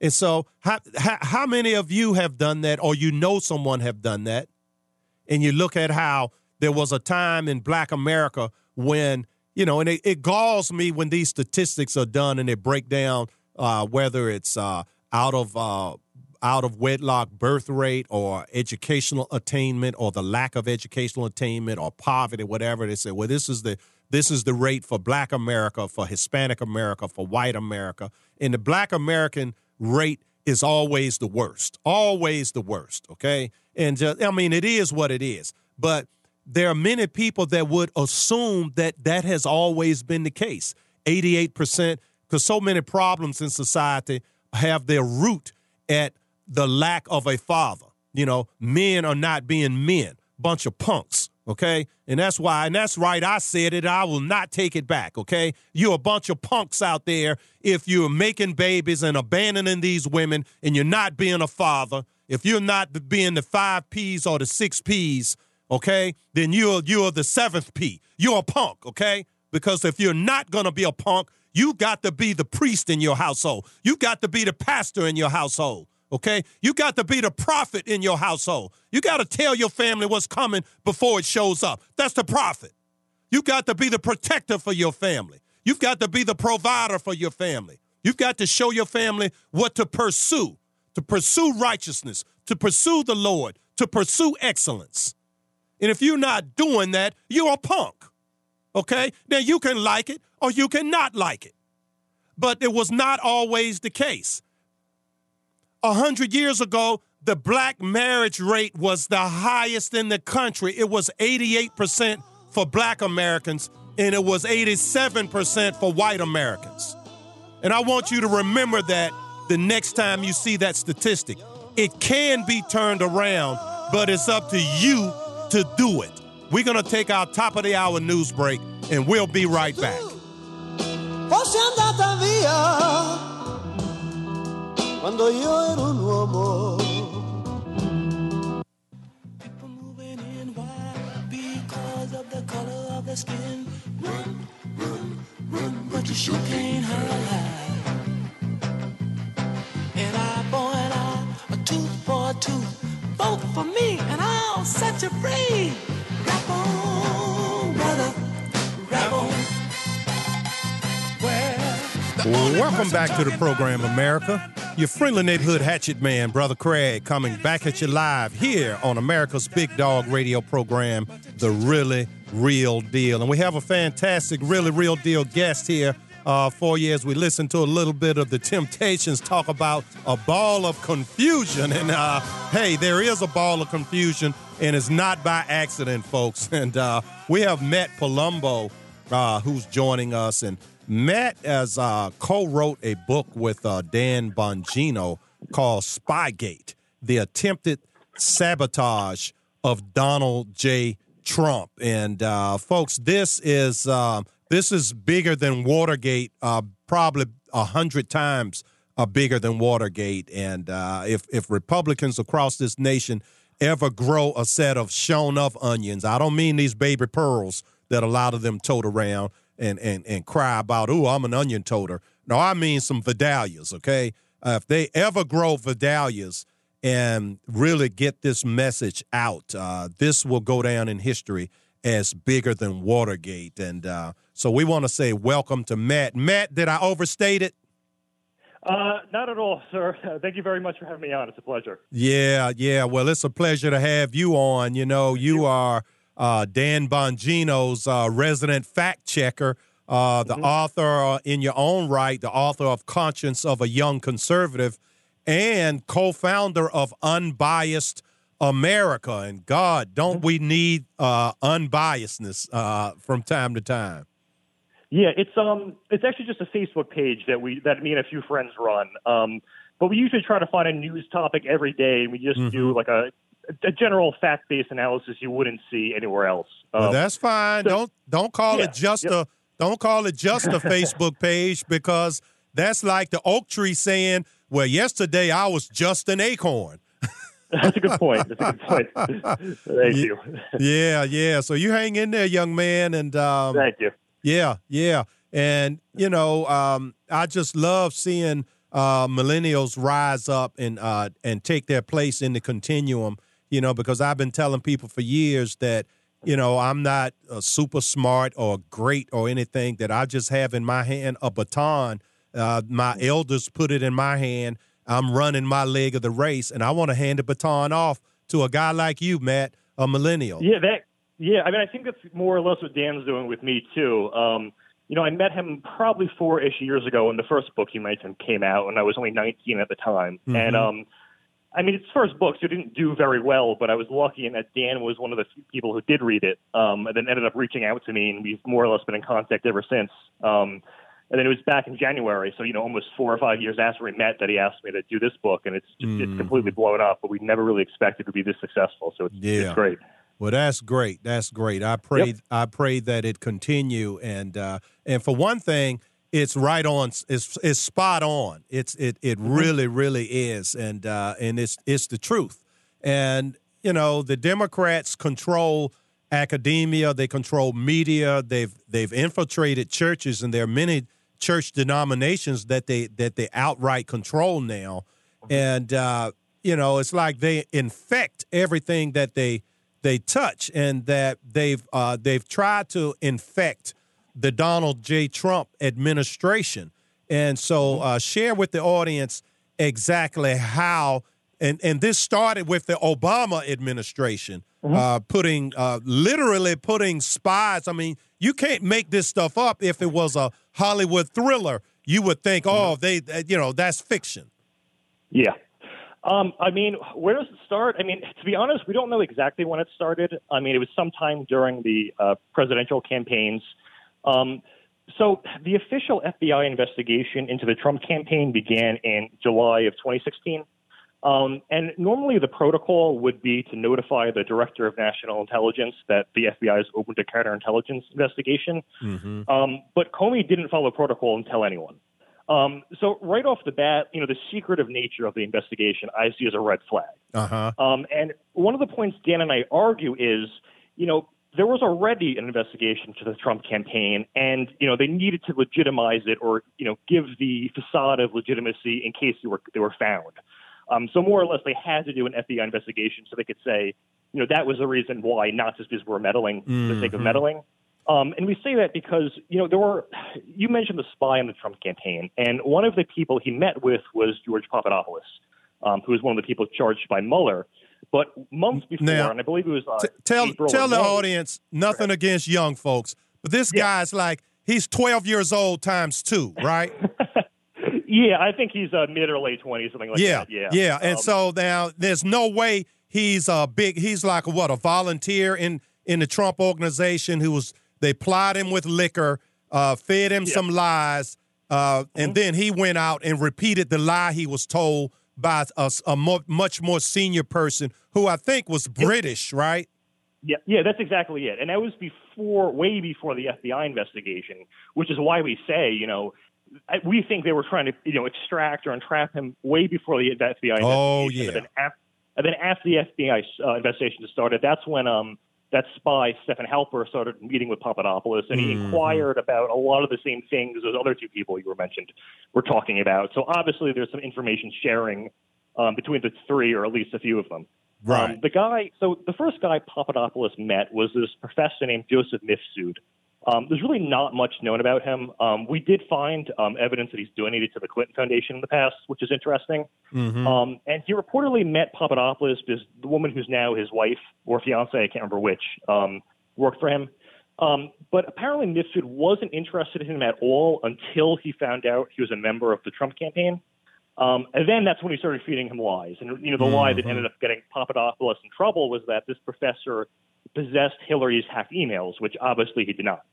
And so, how, how, how many of you have done that, or you know someone have done that? And you look at how there was a time in Black America when you know, and it, it galls me when these statistics are done and they break down uh, whether it's uh, out of uh, out of wedlock birth rate or educational attainment or the lack of educational attainment or poverty, whatever. They say, well, this is the this is the rate for Black America, for Hispanic America, for White America, and the Black American rate is always the worst, always the worst. Okay, and just, I mean, it is what it is, but there are many people that would assume that that has always been the case. 88%, because so many problems in society have their root at the lack of a father. You know, men are not being men, bunch of punks, okay? And that's why, and that's right, I said it, I will not take it back, okay? You're a bunch of punks out there if you're making babies and abandoning these women and you're not being a father, if you're not being the five P's or the six P's okay, then you're you're the seventh P. You're a punk, okay? Because if you're not gonna be a punk, you got to be the priest in your household. You got to be the pastor in your household. Okay? You got to be the prophet in your household. You got to tell your family what's coming before it shows up. That's the prophet. You got to be the protector for your family. You've got to be the provider for your family. You've got to show your family what to pursue, to pursue righteousness, to pursue the Lord, to pursue excellence. And if you're not doing that, you're a punk. Okay? Now you can like it or you can not like it. But it was not always the case. A hundred years ago, the black marriage rate was the highest in the country. It was 88% for black Americans, and it was 87% for white Americans. And I want you to remember that the next time you see that statistic. It can be turned around, but it's up to you to do it. We're going to take our top of the hour news break, and we'll be right back. Fosse andata via quando io ero un uomo. People moving in white because of the color of their skin. Run, run, run, but you sure can't hide. An eye for an eye, tooth for a tooth. Vote for me, and I'll set you free. Rap on, brother, rap on. Welcome back to the program, America. Your friendly neighborhood hatchet man, Brother Craig, coming back at you live here on America's Big Dog radio program, The Really Real Deal. And we have a fantastic, really real deal guest here uh, for you as we listen to a little bit of the Temptations talk about a ball of confusion. And uh, hey, there is a ball of confusion, and it's not by accident, folks. And uh, we have Matt Palumbo, uh, who's joining us. And Matt has uh, co-wrote a book with uh, Dan Bongino called Spygate: The Attempted Sabotage of Donald J. Trump. And folks, this is uh, this is bigger than Watergate, uh, probably a hundred times uh, bigger than Watergate. And uh, if if Republicans across this nation ever grow a set of shown up onions, I don't mean these baby pearls that a lot of them tote around and and and cry about, "Ooh, I'm an onion toter." No, I mean some Vidalias. Okay, uh, if they ever grow Vidalias and really get this message out, uh, this will go down in history as bigger than Watergate. And uh, so we want to say welcome to Matt. Matt, did I overstate it? Uh, not at all, sir. Thank you very much for having me on. It's a pleasure. Yeah, yeah. Well, it's a pleasure to have you on. You know, you are uh, Dan Bongino's uh, resident fact checker, uh, the author uh, in your own right, the author of Conscience of a Young Conservative, and co founder of Unbiased America. And God, don't we need uh, unbiasedness uh, from time to time? Yeah, it's um, it's actually just a Facebook page that we that me and a few friends run. Um, but we usually try to find a news topic every day, and we just do like a a general fact-based analysis you wouldn't see anywhere else. Um, Well, that's fine. so- don't don't call Yeah, it just yep. a don't call it just a Facebook page because that's like the oak tree saying, "Well, yesterday I was just an acorn." That's a good point. That's a good point. Thank you. yeah, yeah. So you hang in there, young man, and um, Thank you. yeah, yeah. And you know, um, I just love seeing uh, millennials rise up and uh, and take their place in the continuum. You know, because I've been telling people for years that you know I'm not uh, super smart or great or anything. That I just have in my hand a baton. Uh, my elders put it in my hand. I'm running my leg of the race, and I want to hand the baton off to a guy like you, Matt, a millennial. Yeah, that. Yeah, I mean, I think that's more or less what Dan's doing with me too. Um, you know, I met him probably four-ish years ago when the first book he mentioned came out, and I was only 19 at the time. And um, I mean, it's first book, so it didn't do very well. But I was lucky in that Dan was one of the few people who did read it, um, and then ended up reaching out to me, and we've more or less been in contact ever since. Um, and then it was back in January, so you know, almost four or five years after we met, that he asked me to do this book, and it's just it's completely blown up. But we never really expected it to be this successful, so it's, Yeah. it's great. Well, that's great. That's great. I pray. I pray that it continue and uh, and for one thing, it's right on. It's it's spot on. It's it it really really is, and uh, and it's it's the truth. And you know the Democrats control academia. They control media. They've they've infiltrated churches, and there are many church denominations that they that they outright control now. And uh, you know, it's like they infect everything that they they touch, and that they've uh, they've tried to infect the Donald J. Trump administration. And so, uh, share with the audience exactly how and and this started with the Obama administration Mm-hmm. uh, putting uh, literally putting spies. I mean, you can't make this stuff up. If it was a Hollywood thriller, you would think, Mm-hmm. oh, they, uh, you know, that's fiction. Yeah. Um, I mean, where does it start? I mean, to be honest, we don't know exactly when it started. I mean, it was sometime during the uh, presidential campaigns. Um, so the official FBI investigation into the Trump campaign began in July of 2016. Um, and normally the protocol would be to notify the director of national intelligence that the FBI is open to counterintelligence investigation. Um, but Comey didn't follow protocol and tell anyone. Um, so right off the bat, you know, the secretive nature of the investigation I see as a red flag. Uh huh. Um, and one of the points Dan and I argue is, you know, there was already an investigation to the Trump campaign, and you know they needed to legitimize it or you know give the facade of legitimacy in case they were they were found. Um, so more or less, they had to do an FBI investigation so they could say, you know, that was the reason why, not just because we're meddling for the sake of meddling. Um, and we say that because, you know, there were, you mentioned the spy in the Trump campaign, and one of the people he met with was George Papadopoulos, um, who was one of the people charged by Mueller. But months before, Now, and I believe it was uh, T- tell April tell the May, audience nothing against young folks, but this Yeah. guy's like he's 12 years old times two, right? Yeah, I think he's uh, mid or late 20s, something like yeah, that. Yeah. yeah. And Um, so now there's no way he's a big. He's like what a volunteer in in the Trump organization who was they plied him with liquor, uh, fed him some lies, uh, and then he went out and repeated the lie he was told by a, a mo- much more senior person who I think was British, right? Yeah, yeah, that's exactly it. And that was before, way before the FBI investigation, which is why we say, you know, we think they were trying to, you know, extract or entrap him way before the FBI investigation. Oh, And yeah. then, af- and then after the FBI uh, investigation started, that's when um, that spy, Stephen Halper, started meeting with Papadopoulos, and he Mm-hmm. inquired about a lot of the same things those other two people you were mentioned were talking about. So obviously there's some information sharing um, between the three, or at least a few of them. Right. Um, the guy, so the first guy Papadopoulos met was this professor named Joseph Mifsud. Um, there's really not much known about him. Um, we did find um, evidence that he's donated to the Clinton Foundation in the past, which is interesting. Mm-hmm. Um, and he reportedly met Papadopoulos because the woman who's now his wife or fiance, I can't remember which, um, worked for him. Um, but apparently Mifsud wasn't interested in him at all until he found out he was a member of the Trump campaign. Um, and then that's when he started feeding him lies. And you know, the lie that ended up getting Papadopoulos in trouble was that this professor possessed Hillary's hacked emails, which obviously he did not.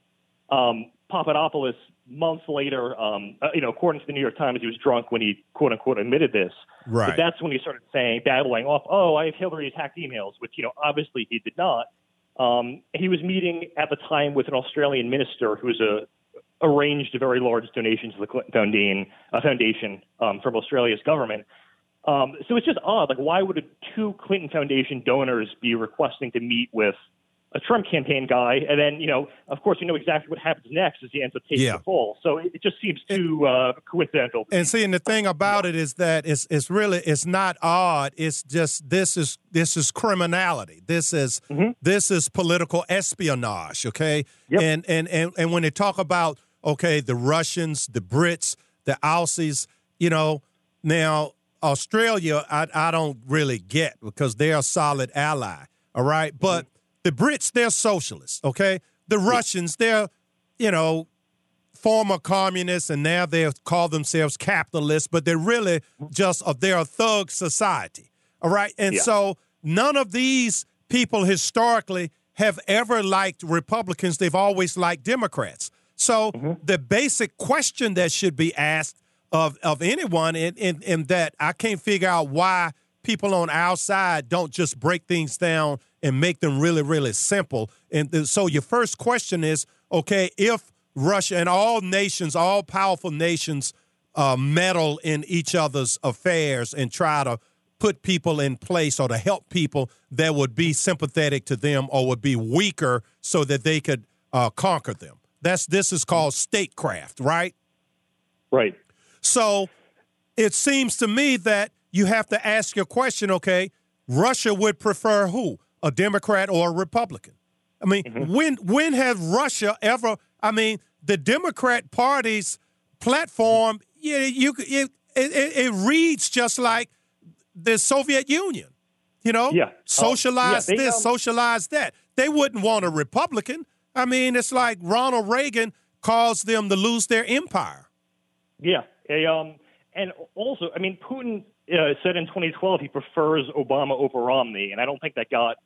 Um, Papadopoulos, months later, um, uh, you know, according to the New York Times, he was drunk when he quote unquote admitted this. Right. But that's when he started saying, babbling off, "Oh, I have Hillary's hacked emails," which you know, obviously he did not. Um, he was meeting at the time with an Australian minister who was a arranged a very large donation to the Clinton Foundation, uh, foundation um, from Australia's government. Um, so it's just odd. Like, why would two Clinton Foundation donors be requesting to meet with a Trump campaign guy? And then, you know, of course, you know exactly what happens next as he ends up taking Yeah. the fall. So it, it just seems too uh, coincidental. And seeing the thing about it is that it's it's really it's not odd. It's just this is this is criminality. This is this is political espionage. Okay, Yep. and and and and when they talk about okay, the Russians, the Brits, the Aussies, you know, now Australia, I I don't really get because they're a solid ally. All right, but mm-hmm. the Brits, they're socialists. Okay, the Russians, they're you know former communists and now they call themselves capitalists, but they're really mm-hmm. just a, they're a thug society. All right. And Yeah. so none of these people historically have ever liked Republicans. They've always liked Democrats. So the basic question that should be asked of, of anyone in, in, in that I can't figure out why people on our side don't just break things down and make them really, really simple. And so your first question is, okay, if Russia and all nations, all powerful nations, uh, meddle in each other's affairs and try to put people in place or to help people that would be sympathetic to them or would be weaker so that they could uh, conquer them. That's this is called statecraft, right? right. So it seems to me that you have to ask your question, okay, Russia would prefer who? A Democrat or a Republican? I mean, when when has Russia ever I mean, the Democrat Party's platform, yeah, you it, it, it reads just like the Soviet Union. You know, Yeah. Uh, socialize yeah, they, this, um, socialize that. They wouldn't want a Republican. I mean, it's like Ronald Reagan caused them to lose their empire. Yeah, a, um, and also, I mean, Putin uh, said in 2012 he prefers Obama over Romney, and I don't think that got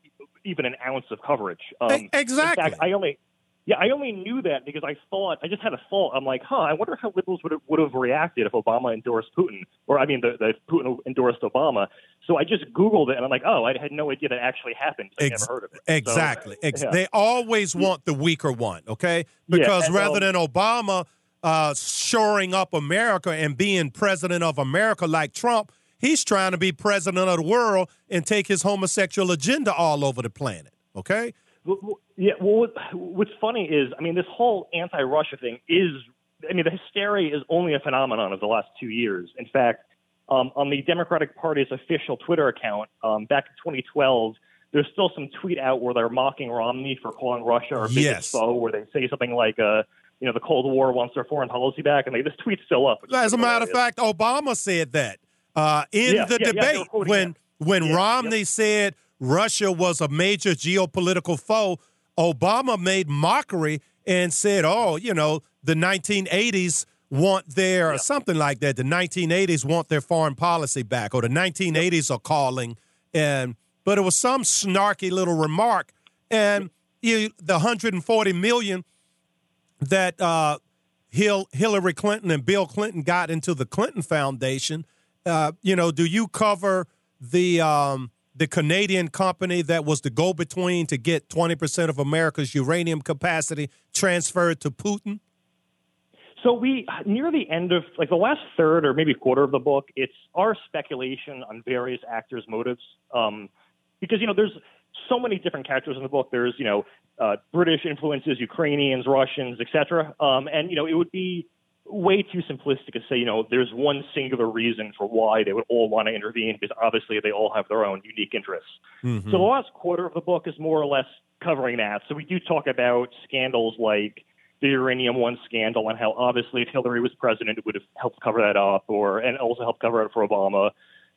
even an ounce of coverage. Um, exactly. In fact, I only, yeah, I only knew that because I thought I just had a thought. I'm like, huh, I wonder how liberals would have, would have reacted if Obama endorsed Putin, or I mean, the, the Putin endorsed Obama. So I just Googled it, and I'm like, oh, I had no idea that actually happened. I Ex- never heard of it. So, Exactly. Ex- yeah. They always want the weaker one, okay? Yeah, Because and, rather um, than Obama uh, shoring up America and being president of America like Trump, he's trying to be president of the world and take his homosexual agenda all over the planet, okay? Yeah, well, what's funny is, I mean, this whole anti-Russia thing is, I mean, the hysteria is only a phenomenon of the last two years. In fact, um, on the Democratic Party's official Twitter account, um, back in 2012, there's still some tweet out where they're mocking Romney for calling Russia our biggest Yes. foe, where they say something like, uh, you know, the Cold War wants their foreign policy back, and they, this tweet's still up. As a matter of fact, Obama said that uh, in Yeah, the yeah, yeah, debate quoting when when Yeah, Romney said Russia was a major geopolitical foe. Obama made mockery and said, "Oh, you know, the 1980s want their or something like that. The 1980s want their foreign policy back, or the 1980s are calling." And but it was some snarky little remark, and you, the 140 million that uh, Hil- Hillary Clinton and Bill Clinton got into the Clinton Foundation. Uh, you know, do you cover the um, the Canadian company that was the go between to get twenty percent of America's uranium capacity transferred to Putin? So we near the end of like the last third or maybe quarter of the book, it's our speculation on various actors' motives. Um, because you know there's so many different characters in the book. There's you know uh, British influences, Ukrainians, Russians, etc. Um, and you know it would be way too simplistic to say you know there's one singular reason for why they would all want to intervene because obviously they all have their own unique interests. Mm-hmm. So the last quarter of the book is more or less covering that. So we do talk about scandals like the uranium one scandal and how obviously if Hillary was president it would have helped cover that up or and also helped cover it for Obama.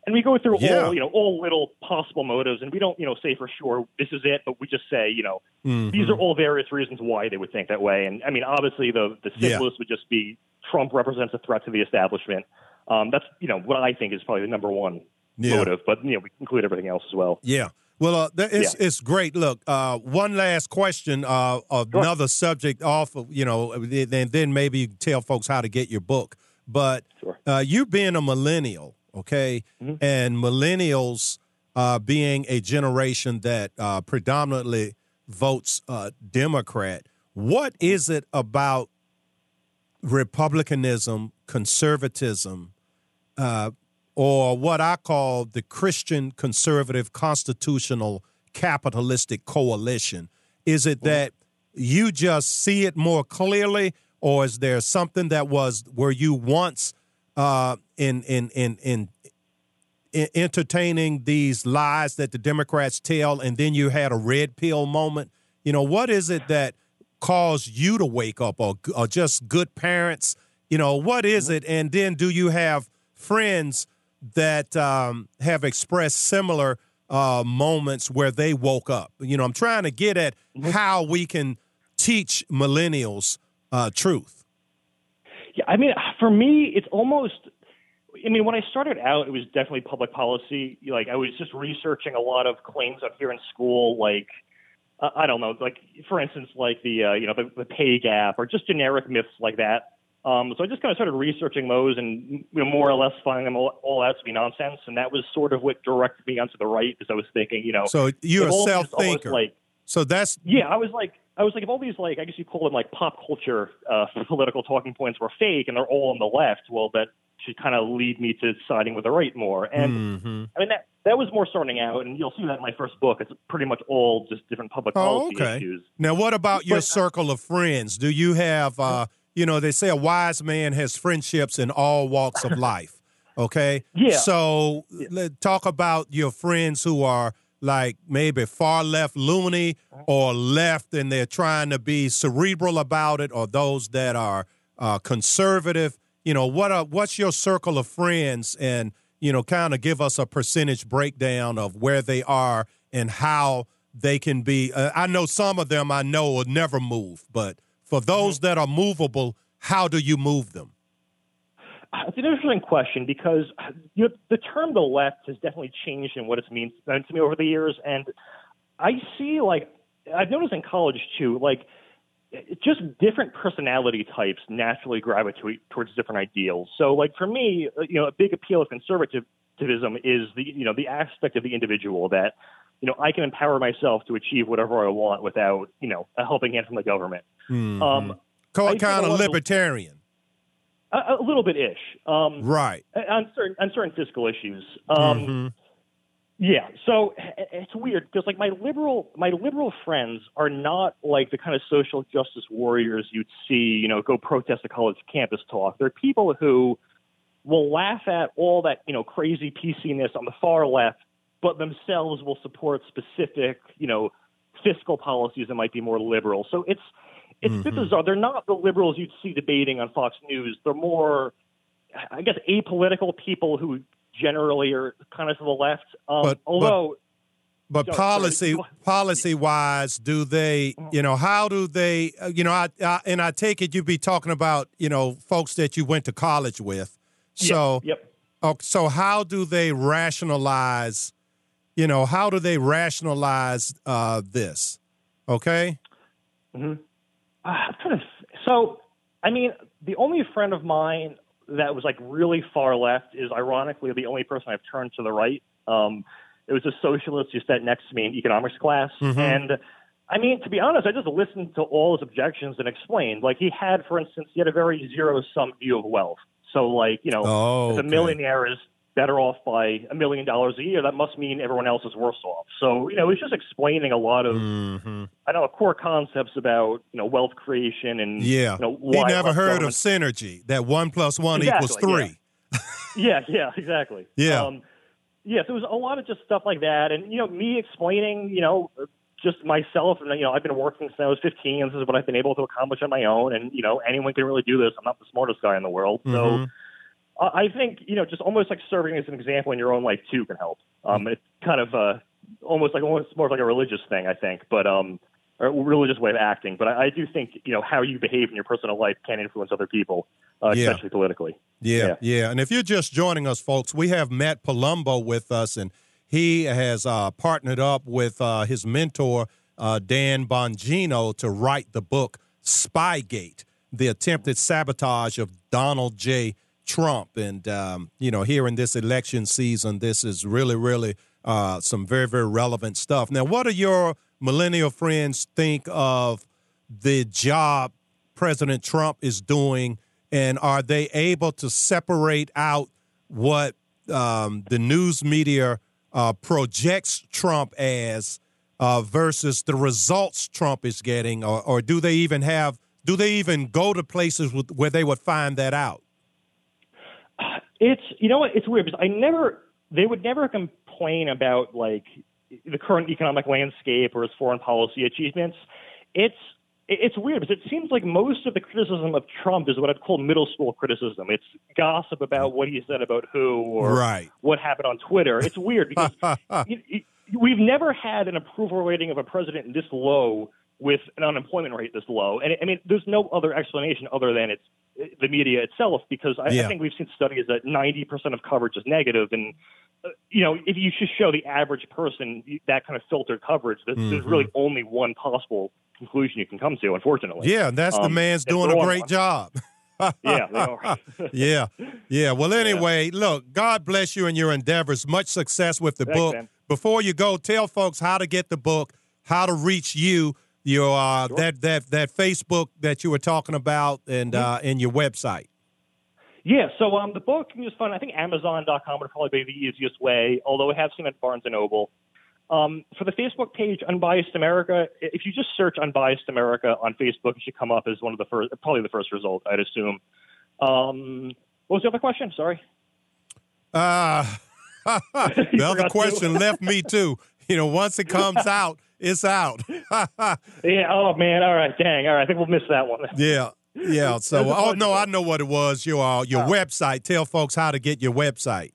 And we go through Yeah. all you know all little possible motives and we don't you know say for sure this is it, but we just say you know these mm-hmm. are all various reasons why they would think that way. And I mean obviously the the Yeah. simplest would just be Trump represents a threat to the establishment. Um, that's you know what I think is probably the number one Yeah. motive, but you know we include everything else as well. Yeah. Well, uh, th- it's Yeah. it's great. Look, uh, one last question, uh, another subject off of you know, and then maybe you can tell folks how to get your book. But Sure. uh, you being a millennial, okay, and millennials uh, being a generation that uh, predominantly votes uh, Democrat, what is it about republicanism, conservatism, uh, or what I call the Christian conservative constitutional capitalistic coalition? Is it that you just see it more clearly, or is there something that was where you once uh, in in in in e- entertaining these lies that the Democrats tell, and then you had a red pill moment? You know, what is it that caused you to wake up, or, or just good parents? You know, what is it? And then do you have friends that um, have expressed similar uh, moments where they woke up? You know, I'm trying to get at how we can teach millennials uh, truth. Yeah, I mean, for me, it's almost. I mean, when I started out, it was definitely public policy. Like, I was just researching a lot of claims up here in school, like uh, I don't know, like for instance, like the uh, you know the, the pay gap or just generic myths like that. Um, so I just kind of started researching those and you know, more or less finding them all, all out to be nonsense, and that was sort of what directed me onto the right because I was thinking, you know, So you're a self thinker. Like, So that's yeah, I was like, I was like, if all these like, I guess you call them like pop culture uh, political talking points were fake and they're all on the left, well, that should kind of lead me to siding with the right more. And Mm-hmm. I mean, that that was more starting out, and you'll see that in my first book. It's pretty much all just different public Oh, policy okay. issues. Now, what about your But- circle of friends? Do you have, uh, you know, they say a wise man has friendships in all walks of life. Okay. Yeah. So let talk about your friends who are like maybe far left loony or left and they're trying to be cerebral about it, or those that are uh, conservative. You know, what are, what's your circle of friends and you know, kind of give us a percentage breakdown of where they are and how they can be. Uh, I know some of them I know will never move, but for those Mm-hmm. that are movable, how do you move them? It's an interesting question because you know, the term the left has definitely changed in what it means meant to me over the years, and I see like I've noticed in college too, like just different personality types naturally gravitate towards different ideals. So, like for me, you know, a big appeal of conservatism is the you know the aspect of the individual that you know I can empower myself to achieve whatever I want without you know a helping hand from the government. Mhm. Um, kind a of lot of- libertarian, a, a little bit ish. Um, right? on certain on certain fiscal issues. Um, Mhm. Yeah, so it's weird because like my liberal my liberal friends are not like the kind of social justice warriors you'd see, you know, go protest a college campus talk. They're people who will laugh at all that you know crazy PC-ness on the far left, but themselves will support specific, you know, fiscal policies that might be more liberal. So it's it's Mhm. bizarre. They're not the liberals you'd see debating on Fox News. They're more, I guess, apolitical people who generally are kind of to the left. Um, But- but- although, But Sorry, policy, policy wise, do they? You know, how do they? uh, You know, I, I and I take it you'd be talking about you know folks that you went to college with. So, yep. oh, so how do they rationalize? You know, how do they rationalize uh, this? Okay. hmm Uh, I'm trying to. So, I mean, the only friend of mine that was like really far left is ironically the only person I've turned to the right. Um, it was a socialist who sat next to me in economics class, Mhm. and I mean, to be honest, I just listened to all his objections and explained. Like he had, for instance, he had a very zero sum view of wealth. So, like you know, Oh, if a millionaire is better off by a million dollars a year, that must mean everyone else is worse off. So, you know, he's just explaining a lot of hmm I know core concepts about you know wealth creation and Yeah. you know, he never heard government- of synergy. That one plus one equals three. yeah, yeah, exactly. Yeah. Um, yeah, so it was a lot of just stuff like that, and you know, me explaining, you know, just myself, and you know, I've been working since I was 15. This is what I've been able to accomplish on my own, and you know, anyone can really do this. I'm not the smartest guy in the world, so Mhm. I think you know, just almost like serving as an example in your own life too can help. Um, it's kind of uh, almost like almost more of like a religious thing, I think, but um, a religious way of acting. But I, I do think you know how you behave in your personal life can influence other people, uh, Yeah. especially politically. Yeah, yeah, And if you're just joining us, folks, we have Matt Palumbo with us, and he has uh, partnered up with uh, his mentor, uh, Dan Bongino, to write the book Spygate The Attempted Sabotage of Donald J. Trump. And, um, you know, here in this election season, this is really, really uh, some very, very relevant stuff. Now, what do your millennial friends think of the job President Trump is doing? And are they able to separate out what um, the news media uh, projects Trump as uh, versus the results Trump is getting, or, or do they even have? Do they even go to places with, where they would find that out? It's you know what it's weird because I never they would never complain about like the current economic landscape or his foreign policy achievements. It's it's weird because it seems like most of the criticism of Trump is what I'd call middle school criticism. It's gossip about what he said about who or Right. what happened on Twitter. It's weird because we've never had an approval rating of a president this low with an unemployment rate this low. And I mean, there's no other explanation other than it's the media itself because I, Yeah. I think we've seen studies that 90% of coverage is negative and uh, you know, if you just show the average person that kind of filtered coverage, there's, there's Mhm. really only one possible conclusion you can come to, unfortunately. Yeah, that's the Um, man's doing a great one. job. Yeah, yeah, yeah. Well, anyway, look, God bless you in your endeavors. Much success with the Thanks, book. man. Before you go, tell folks how to get the book, how to reach you, your uh, that that that Facebook that you were talking about, and Mm-hmm. uh, and your website. Yeah, so um, the book you just find. I think Amazon.com would probably be the easiest way. Although I have seen it at Barnes and Noble. Um, for the Facebook page, Unbiased America, if you just search Unbiased America on Facebook, it should come up as one of the first, probably the first result, I'd assume. Um, what was the other question? Sorry. Uh, the other question left me too. You know, once it comes out, it's out. Yeah. Oh man. All right. Dang. All right. I think we'll miss that one. yeah. Yeah. So, oh no, I know what it was. Your uh, your Oh. website. Tell folks how to get your website.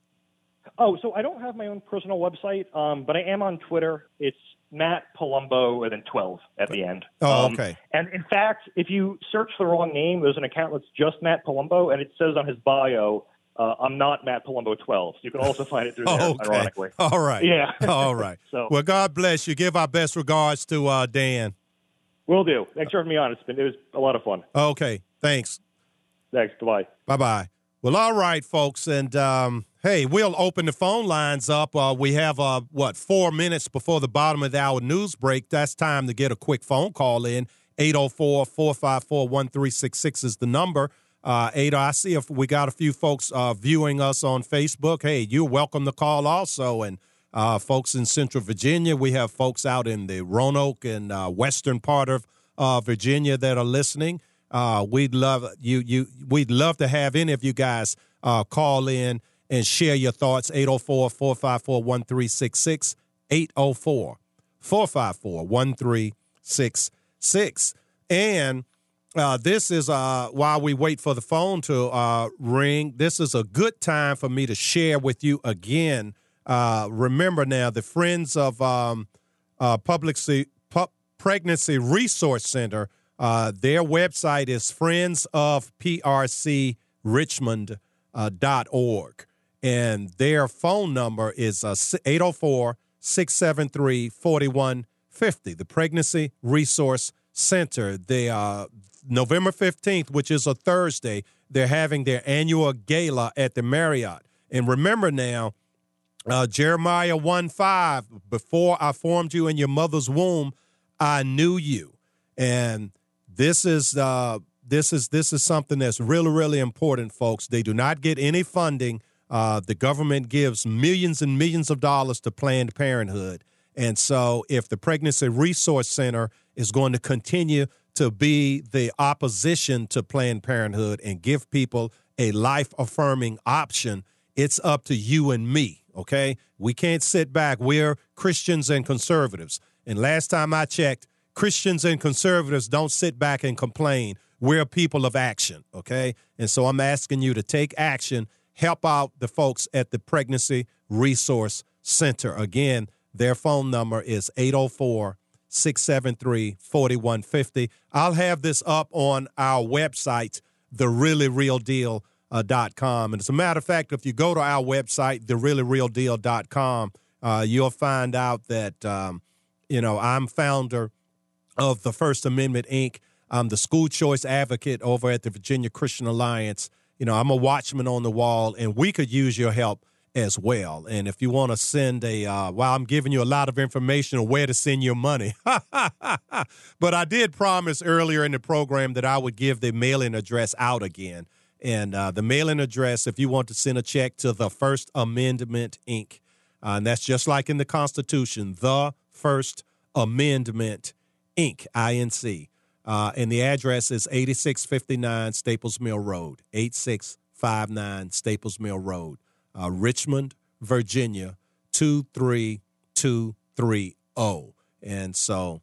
Oh, so I don't have my own personal website, um, but I am on Twitter. It's Matt Palumbo and then 12 at the end. Oh, Um, okay. And in fact, if you search the wrong name, there's an account that's just Matt Palumbo, and it says on his bio, uh, I'm not Matt Palumbo 12. So you can also find it through there, okay. ironically. All right. Yeah. All right. So- well, God bless you. Give our best regards to uh, Dan. Will do. Thanks for having me on. It's been, it was a lot of fun. Okay. Thanks. Thanks. Bye-bye. Bye bye. Well, all right, folks, and um, hey, we'll open the phone lines up. Uh, we have uh, what four minutes before the bottom of the hour news break. That's time to get a quick phone call in. 804-454-1366 is the number. Uh, Ada, I see if we got a few folks uh, viewing us on Facebook. Hey, you're welcome to call also. And uh, folks in Central Virginia, we have folks out in the Roanoke and uh, western part of uh, Virginia that are listening. Uh, we'd love you. You. We'd love to have any of you guys call in and share your thoughts. 804-454-1366. 804-454-1366. And uh, this is uh, while we wait for the phone to uh, ring. This is a good time for me to share with you again. Uh, remember now, the Friends of um, uh, Public Pregnancy Resource Center. Uh, their website is friendsofprcrichmond uh, dot org, and their phone number is uh, 804 673 4150. The Pregnancy Resource Center. They uh, November 15th, which is a Thursday, they're having their annual gala at the Marriott. And remember now, uh, Jeremiah 1 5, before I formed you in your mother's womb, I knew you. And this is uh, this is this is something that's really really important, folks. They do not get any funding. Uh, the government gives millions and millions of dollars to Planned Parenthood, and so if the Pregnancy Resource Center is going to continue to be the opposition to Planned Parenthood and give people a life affirming option, it's up to you and me. Okay, we can't sit back. We're Christians and conservatives, and last time I checked. Christians and conservatives don't sit back and complain. We're people of action, okay? And so I'm asking you to take action, help out the folks at the Pregnancy Resource Center. Again, their phone number is 804 673 4150. I'll have this up on our website, thereallyrealdeal.com. And as a matter of fact, if you go to our website, thereallyrealdeal.com, uh, you'll find out that, um, you know, I'm founder of the First Amendment Inc. I'm the school choice advocate over at the Virginia Christian Alliance. You know, I'm a watchman on the wall, and we could use your help as well. And if you want to send a, uh, well, I'm giving you a lot of information on where to send your money. but I did promise earlier in the program that I would give the mailing address out again. And uh, the mailing address, if you want to send a check to the First Amendment Inc., uh, and that's just like in the Constitution, the First Amendment Inc., INC. Uh, and the address is 8659 Staples Mill Road, 8659 Staples Mill Road, uh, Richmond, Virginia, 23230. And so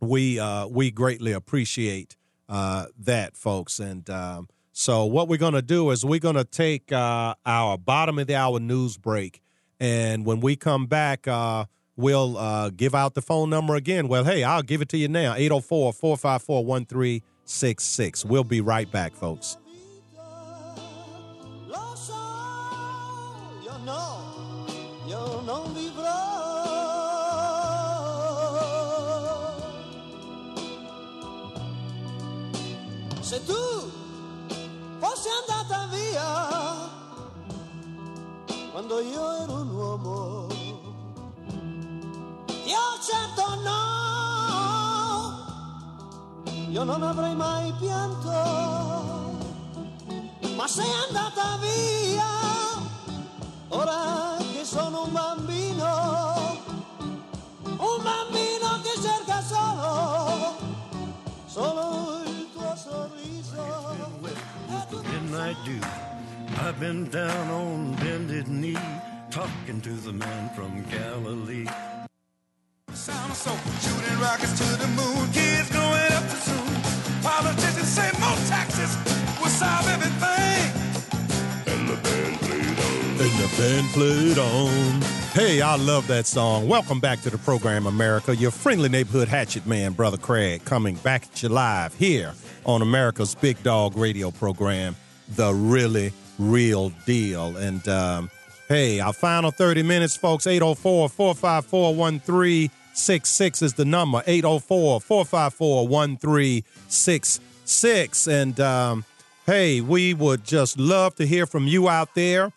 we uh, we greatly appreciate uh, that, folks. And um, so what we're going to do is we're going to take uh, our bottom of the hour news break. And when we come back, uh, we'll uh, give out the phone number again. Well, hey, I'll give it to you now 804 454 1366. We'll be right back, folks. Se tu fossi andata via quando io ero un uomo, io certo no, io non avrei mai pianto ma sei andata via, ora che sono un bambino, un bambino che cerca solo, solo tuo midnight dew. I've been down on bended knee, talking to the man from Galilee. Sound soul, shooting rockets to the moon, kids growing up too soon. Politicians say more taxes will solve everything. And the band played on. And the Then play it on. Hey, I love that song. Welcome back to the program, America. Your friendly neighborhood hatchet man, Brother Craig, coming back at you live here on America's Big Dog radio program, The Really Real Deal. And um, hey, our final 30 minutes, folks, 804 454 1366 is the number. 804 454 1366. And um, hey, we would just love to hear from you out there.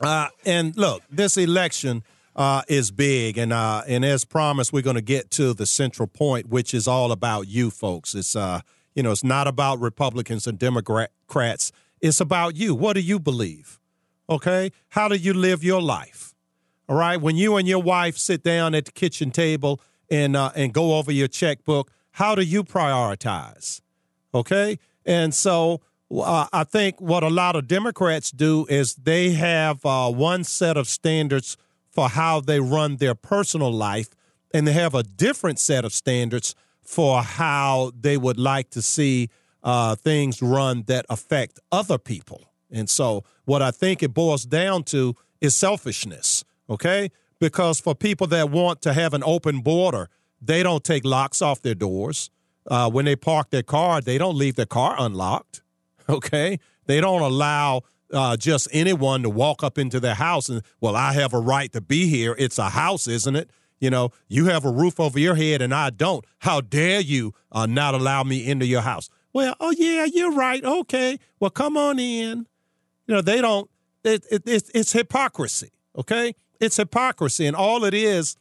Uh, and look, this election uh, is big, and uh, and as promised, we're going to get to the central point, which is all about you folks. It's uh, you know, it's not about Republicans and Democrats. It's about you. What do you believe? Okay, how do you live your life? All right, when you and your wife sit down at the kitchen table and uh, and go over your checkbook, how do you prioritize? Okay, and so uh, I think what a lot of Democrats do is they have uh, one set of standards for how they run their personal life, and they have a different set of standards for how they would like to see uh, things run that affect other people. And so, what I think it boils down to is selfishness, okay? Because for people that want to have an open border, they don't take locks off their doors. Uh, when they park their car, they don't leave their car unlocked okay? They don't allow uh, just anyone to walk up into their house and, well, I have a right to be here. It's a house, isn't it? You know, you have a roof over your head and I don't. How dare you uh, not allow me into your house? Well, oh, yeah, you're right. Okay. Well, come on in. You know, they don't, it, it, it's, it's hypocrisy, okay? It's hypocrisy. And all it is,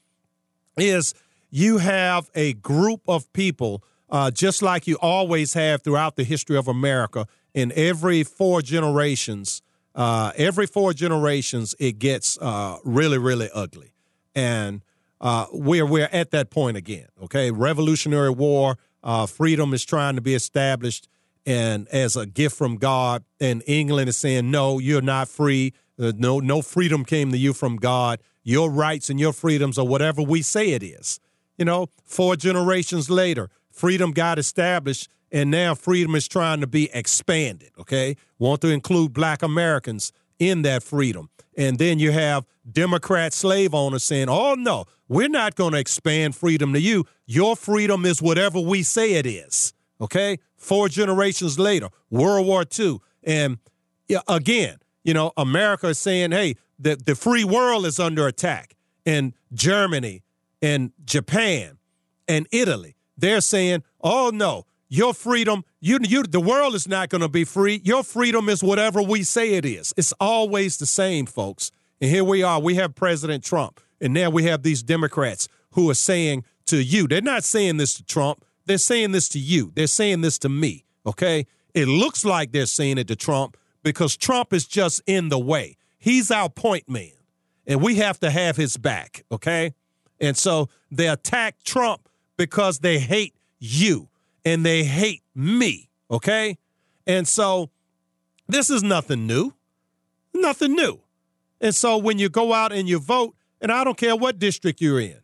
is you have a group of people, uh, just like you always have throughout the history of America, in every four generations, uh, every four generations, it gets uh, really, really ugly. And uh, we're we're at that point again. Okay, Revolutionary War, uh, freedom is trying to be established, and as a gift from God. And England is saying, no, you're not free. Uh, no, no freedom came to you from God. Your rights and your freedoms are whatever we say it is. You know, four generations later, freedom got established and now freedom is trying to be expanded, okay? Want to include black Americans in that freedom. And then you have Democrat slave owners saying, oh, no, we're not going to expand freedom to you. Your freedom is whatever we say it is, okay? Four generations later, World War II. And again, you know, America is saying, hey, the, the free world is under attack. And Germany and Japan and Italy, they're saying, oh, no, your freedom, you, you, the world is not going to be free. Your freedom is whatever we say it is. It's always the same, folks. And here we are. We have President Trump, and now we have these Democrats who are saying to you, they're not saying this to Trump. They're saying this to you. They're saying this to me. Okay. It looks like they're saying it to Trump because Trump is just in the way. He's our point man, and we have to have his back. Okay. And so they attack Trump because they hate you and they hate me. Okay. And so this is nothing new. Nothing new. And so when you go out and you vote, and I don't care what district you're in,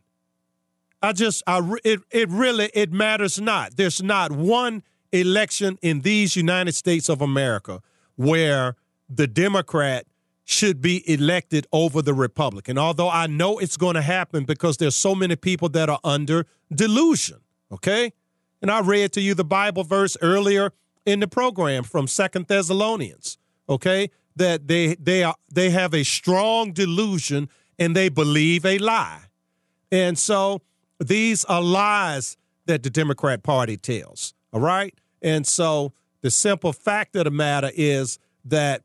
I just, I, it, it really, it matters not. There's not one election in these United States of America where the Democrat should be elected over the Republican. Although I know it's going to happen because there's so many people that are under delusion. Okay. And I read to you the Bible verse earlier in the program from Second Thessalonians, okay? That they they are they have a strong delusion and they believe a lie. And so these are lies that the Democrat Party tells. All right? And so the simple fact of the matter is that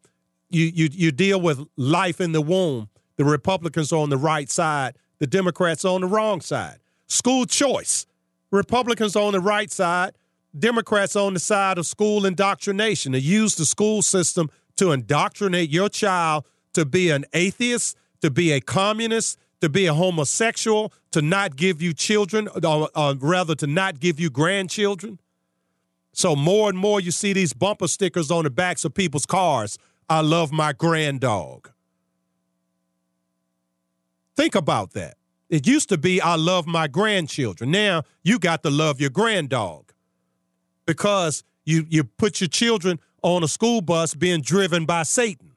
you you you deal with life in the womb. The Republicans are on the right side, the Democrats are on the wrong side. School choice. Republicans on the right side, Democrats on the side of school indoctrination. They use the school system to indoctrinate your child to be an atheist, to be a communist, to be a homosexual, to not give you children, or, or rather, to not give you grandchildren. So more and more you see these bumper stickers on the backs of people's cars. I love my grand dog. Think about that. It used to be, I love my grandchildren. Now you got to love your granddog because you, you put your children on a school bus being driven by Satan.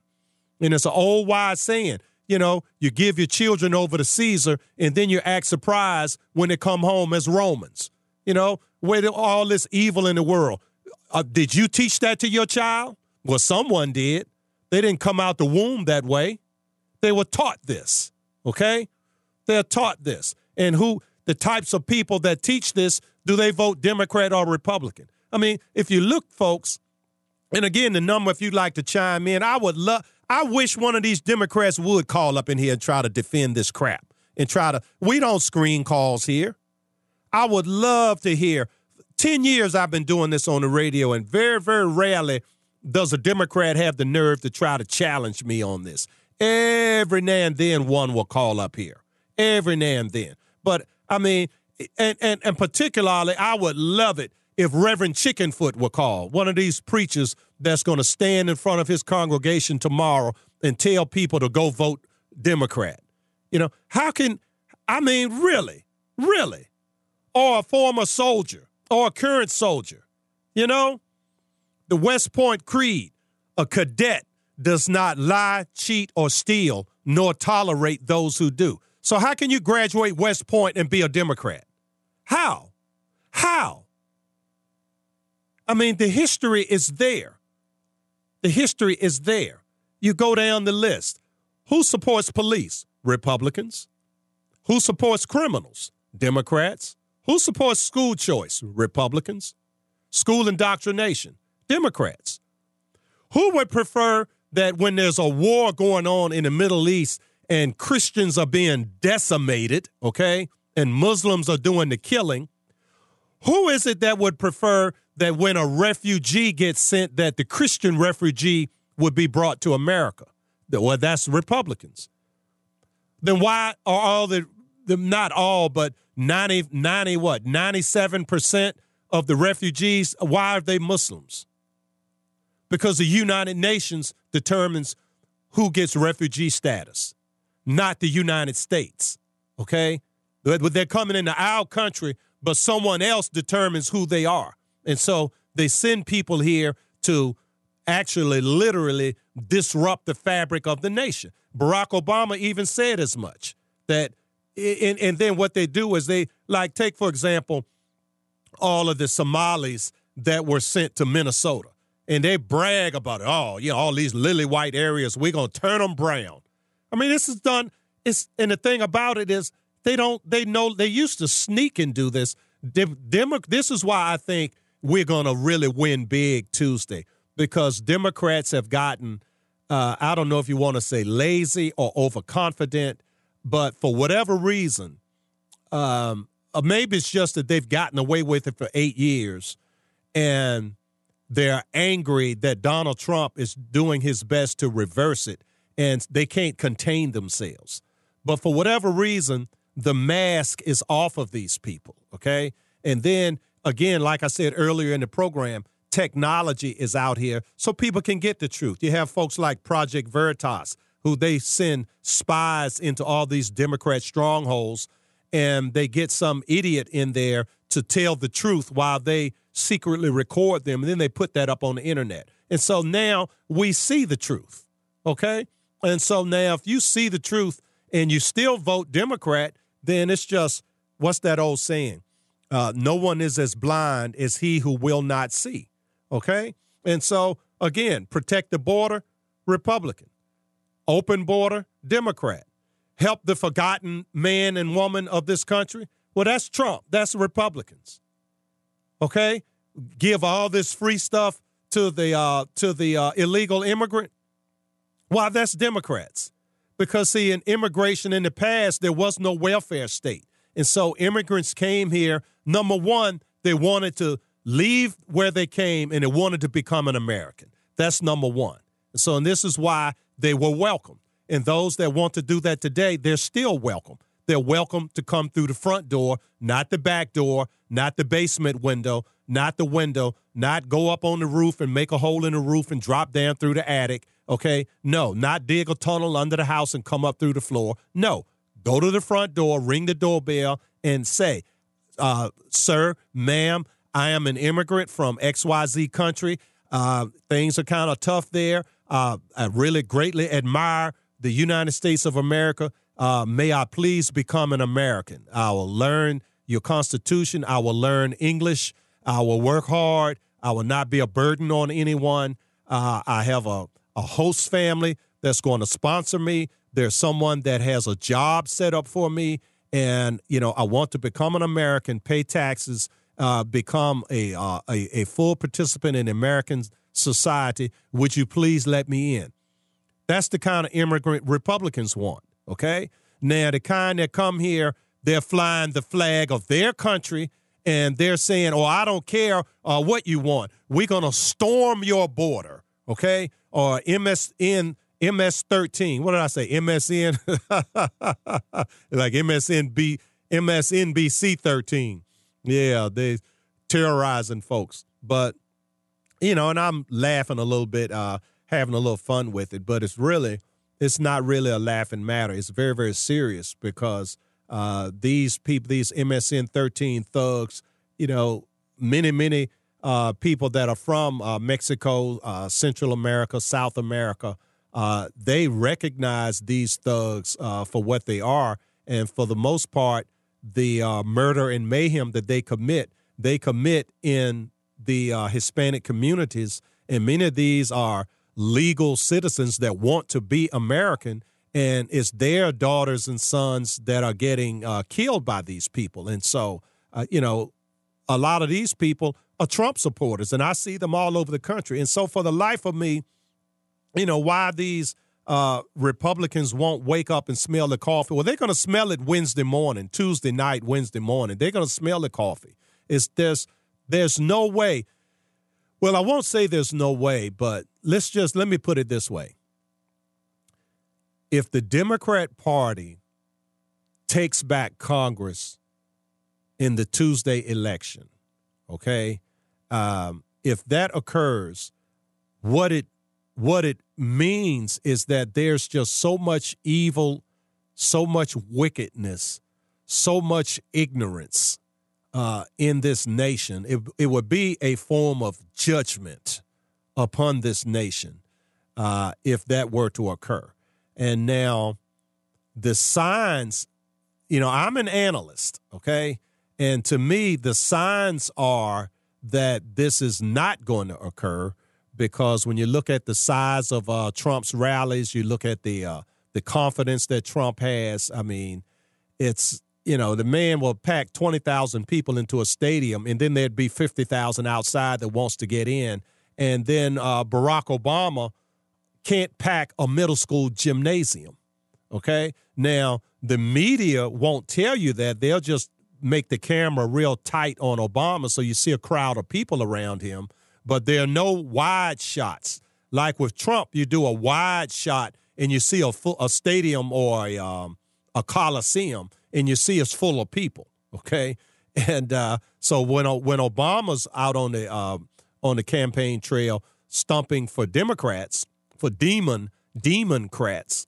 And it's an old wise saying you know, you give your children over to Caesar, and then you act surprised when they come home as Romans. You know, where all this evil in the world. Uh, did you teach that to your child? Well, someone did. They didn't come out the womb that way. They were taught this. Okay, they're taught this, and who the types of people that teach this do they vote Democrat or Republican? I mean, if you look, folks, and again, the number, if you'd like to chime in, I would love, I wish one of these Democrats would call up in here and try to defend this crap and try to, we don't screen calls here. I would love to hear. 10 years I've been doing this on the radio, and very, very rarely does a Democrat have the nerve to try to challenge me on this. Every now and then one will call up here. Every now and then. But I mean, and, and, and particularly, I would love it if Reverend Chickenfoot were called, one of these preachers that's going to stand in front of his congregation tomorrow and tell people to go vote Democrat. You know, how can, I mean, really, really, or a former soldier or a current soldier, you know? The West Point Creed, a cadet does not lie, cheat, or steal, nor tolerate those who do. So, how can you graduate West Point and be a Democrat? How? How? I mean, the history is there. The history is there. You go down the list. Who supports police? Republicans. Who supports criminals? Democrats. Who supports school choice? Republicans. School indoctrination? Democrats. Who would prefer that when there's a war going on in the Middle East and Christians are being decimated, okay, and Muslims are doing the killing, who is it that would prefer that when a refugee gets sent, that the Christian refugee would be brought to America? Well, that's Republicans. Then why are all the, the not all, but 90, 90 what, 97% of the refugees, why are they Muslims? Because the United Nations determines who gets refugee status, not the United States. Okay? They're coming into our country, but someone else determines who they are. And so they send people here to actually literally disrupt the fabric of the nation. Barack Obama even said as much that and, and then what they do is they like take for example all of the Somalis that were sent to Minnesota and they brag about it. Oh, yeah, all these lily white areas, we're gonna turn them brown. I mean, this is done. It's and the thing about it is they don't. They know they used to sneak and do this. Dem, Demo, this is why I think we're gonna really win big Tuesday because Democrats have gotten. Uh, I don't know if you want to say lazy or overconfident, but for whatever reason, um, uh, maybe it's just that they've gotten away with it for eight years, and they're angry that Donald Trump is doing his best to reverse it, and they can't contain themselves. But for whatever reason, the mask is off of these people, okay? And then again, like I said earlier in the program, technology is out here so people can get the truth. You have folks like Project Veritas, who they send spies into all these Democrat strongholds, and they get some idiot in there to tell the truth while they secretly record them, and then they put that up on the internet. And so now we see the truth, okay? And so now if you see the truth and you still vote Democrat, then it's just what's that old saying? Uh, no one is as blind as he who will not see. Okay? And so, again, protect the border, Republican. Open border, Democrat. Help the forgotten man and woman of this country. Well, that's Trump. That's Republicans. Okay? Give all this free stuff to the uh, to the uh, illegal immigrant. Why, that's Democrats. Because see, in immigration in the past, there was no welfare state. And so immigrants came here. Number one, they wanted to leave where they came and they wanted to become an American. That's number one. And so, and this is why they were welcome. And those that want to do that today, they're still welcome. They're welcome to come through the front door, not the back door, not the basement window, not the window, not go up on the roof and make a hole in the roof and drop down through the attic. Okay. No, not dig a tunnel under the house and come up through the floor. No, go to the front door, ring the doorbell, and say, uh, Sir, ma'am, I am an immigrant from XYZ country. Uh, things are kind of tough there. Uh, I really greatly admire the United States of America. Uh, may I please become an American? I will learn your Constitution. I will learn English. I will work hard. I will not be a burden on anyone. Uh, I have a, a host family that's going to sponsor me. There's someone that has a job set up for me. And, you know, I want to become an American, pay taxes, uh, become a, uh, a, a full participant in American society. Would you please let me in? That's the kind of immigrant Republicans want. Okay. Now, the kind that come here, they're flying the flag of their country and they're saying, oh, I don't care uh, what you want. We're going to storm your border. Okay. Or MSN. MS 13. What did I say? MSN? like MSNB, MSNBC 13. Yeah, they terrorizing folks. But, you know, and I'm laughing a little bit, uh, having a little fun with it, but it's really it's not really a laughing matter. It's very, very serious because uh, these people, these MSN 13 thugs, you know, many, many uh, people that are from uh, Mexico, uh, Central America, South America, uh, they recognize these thugs uh, for what they are. And for the most part, the murder and mayhem that they commit, they commit in the Hispanic communities. And many of these are legal citizens that want to be American, and it's their daughters and sons that are getting uh, killed by these people. And so, uh, you know, a lot of these people are Trump supporters, and I see them all over the country. And so, for the life of me, you know, why these uh, Republicans won't wake up and smell the coffee? Well, they're going to smell it Wednesday morning, Tuesday night, Wednesday morning. They're going to smell the coffee. It's there's there's no way well, I won't say there's no way, but let's just let me put it this way. If the Democrat Party takes back Congress in the Tuesday election, okay, um, if that occurs, what it what it means is that there's just so much evil, so much wickedness, so much ignorance uh, in this nation. It, it would be a form of judgment upon this nation uh, if that were to occur. And now, the signs, you know, I'm an analyst, okay? And to me, the signs are that this is not going to occur because when you look at the size of uh, Trump's rallies, you look at the uh, the confidence that Trump has. I mean, it's you know, the man will pack 20,000 people into a stadium, and then there'd be 50,000 outside that wants to get in. And then uh, Barack Obama can't pack a middle school gymnasium. Okay. Now, the media won't tell you that. They'll just make the camera real tight on Obama so you see a crowd of people around him, but there are no wide shots. Like with Trump, you do a wide shot and you see a, full, a stadium or a, um, a coliseum and you see it's full of people. Okay, and uh, so when when Obama's out on the uh, on the campaign trail stumping for Democrats for demon democrats,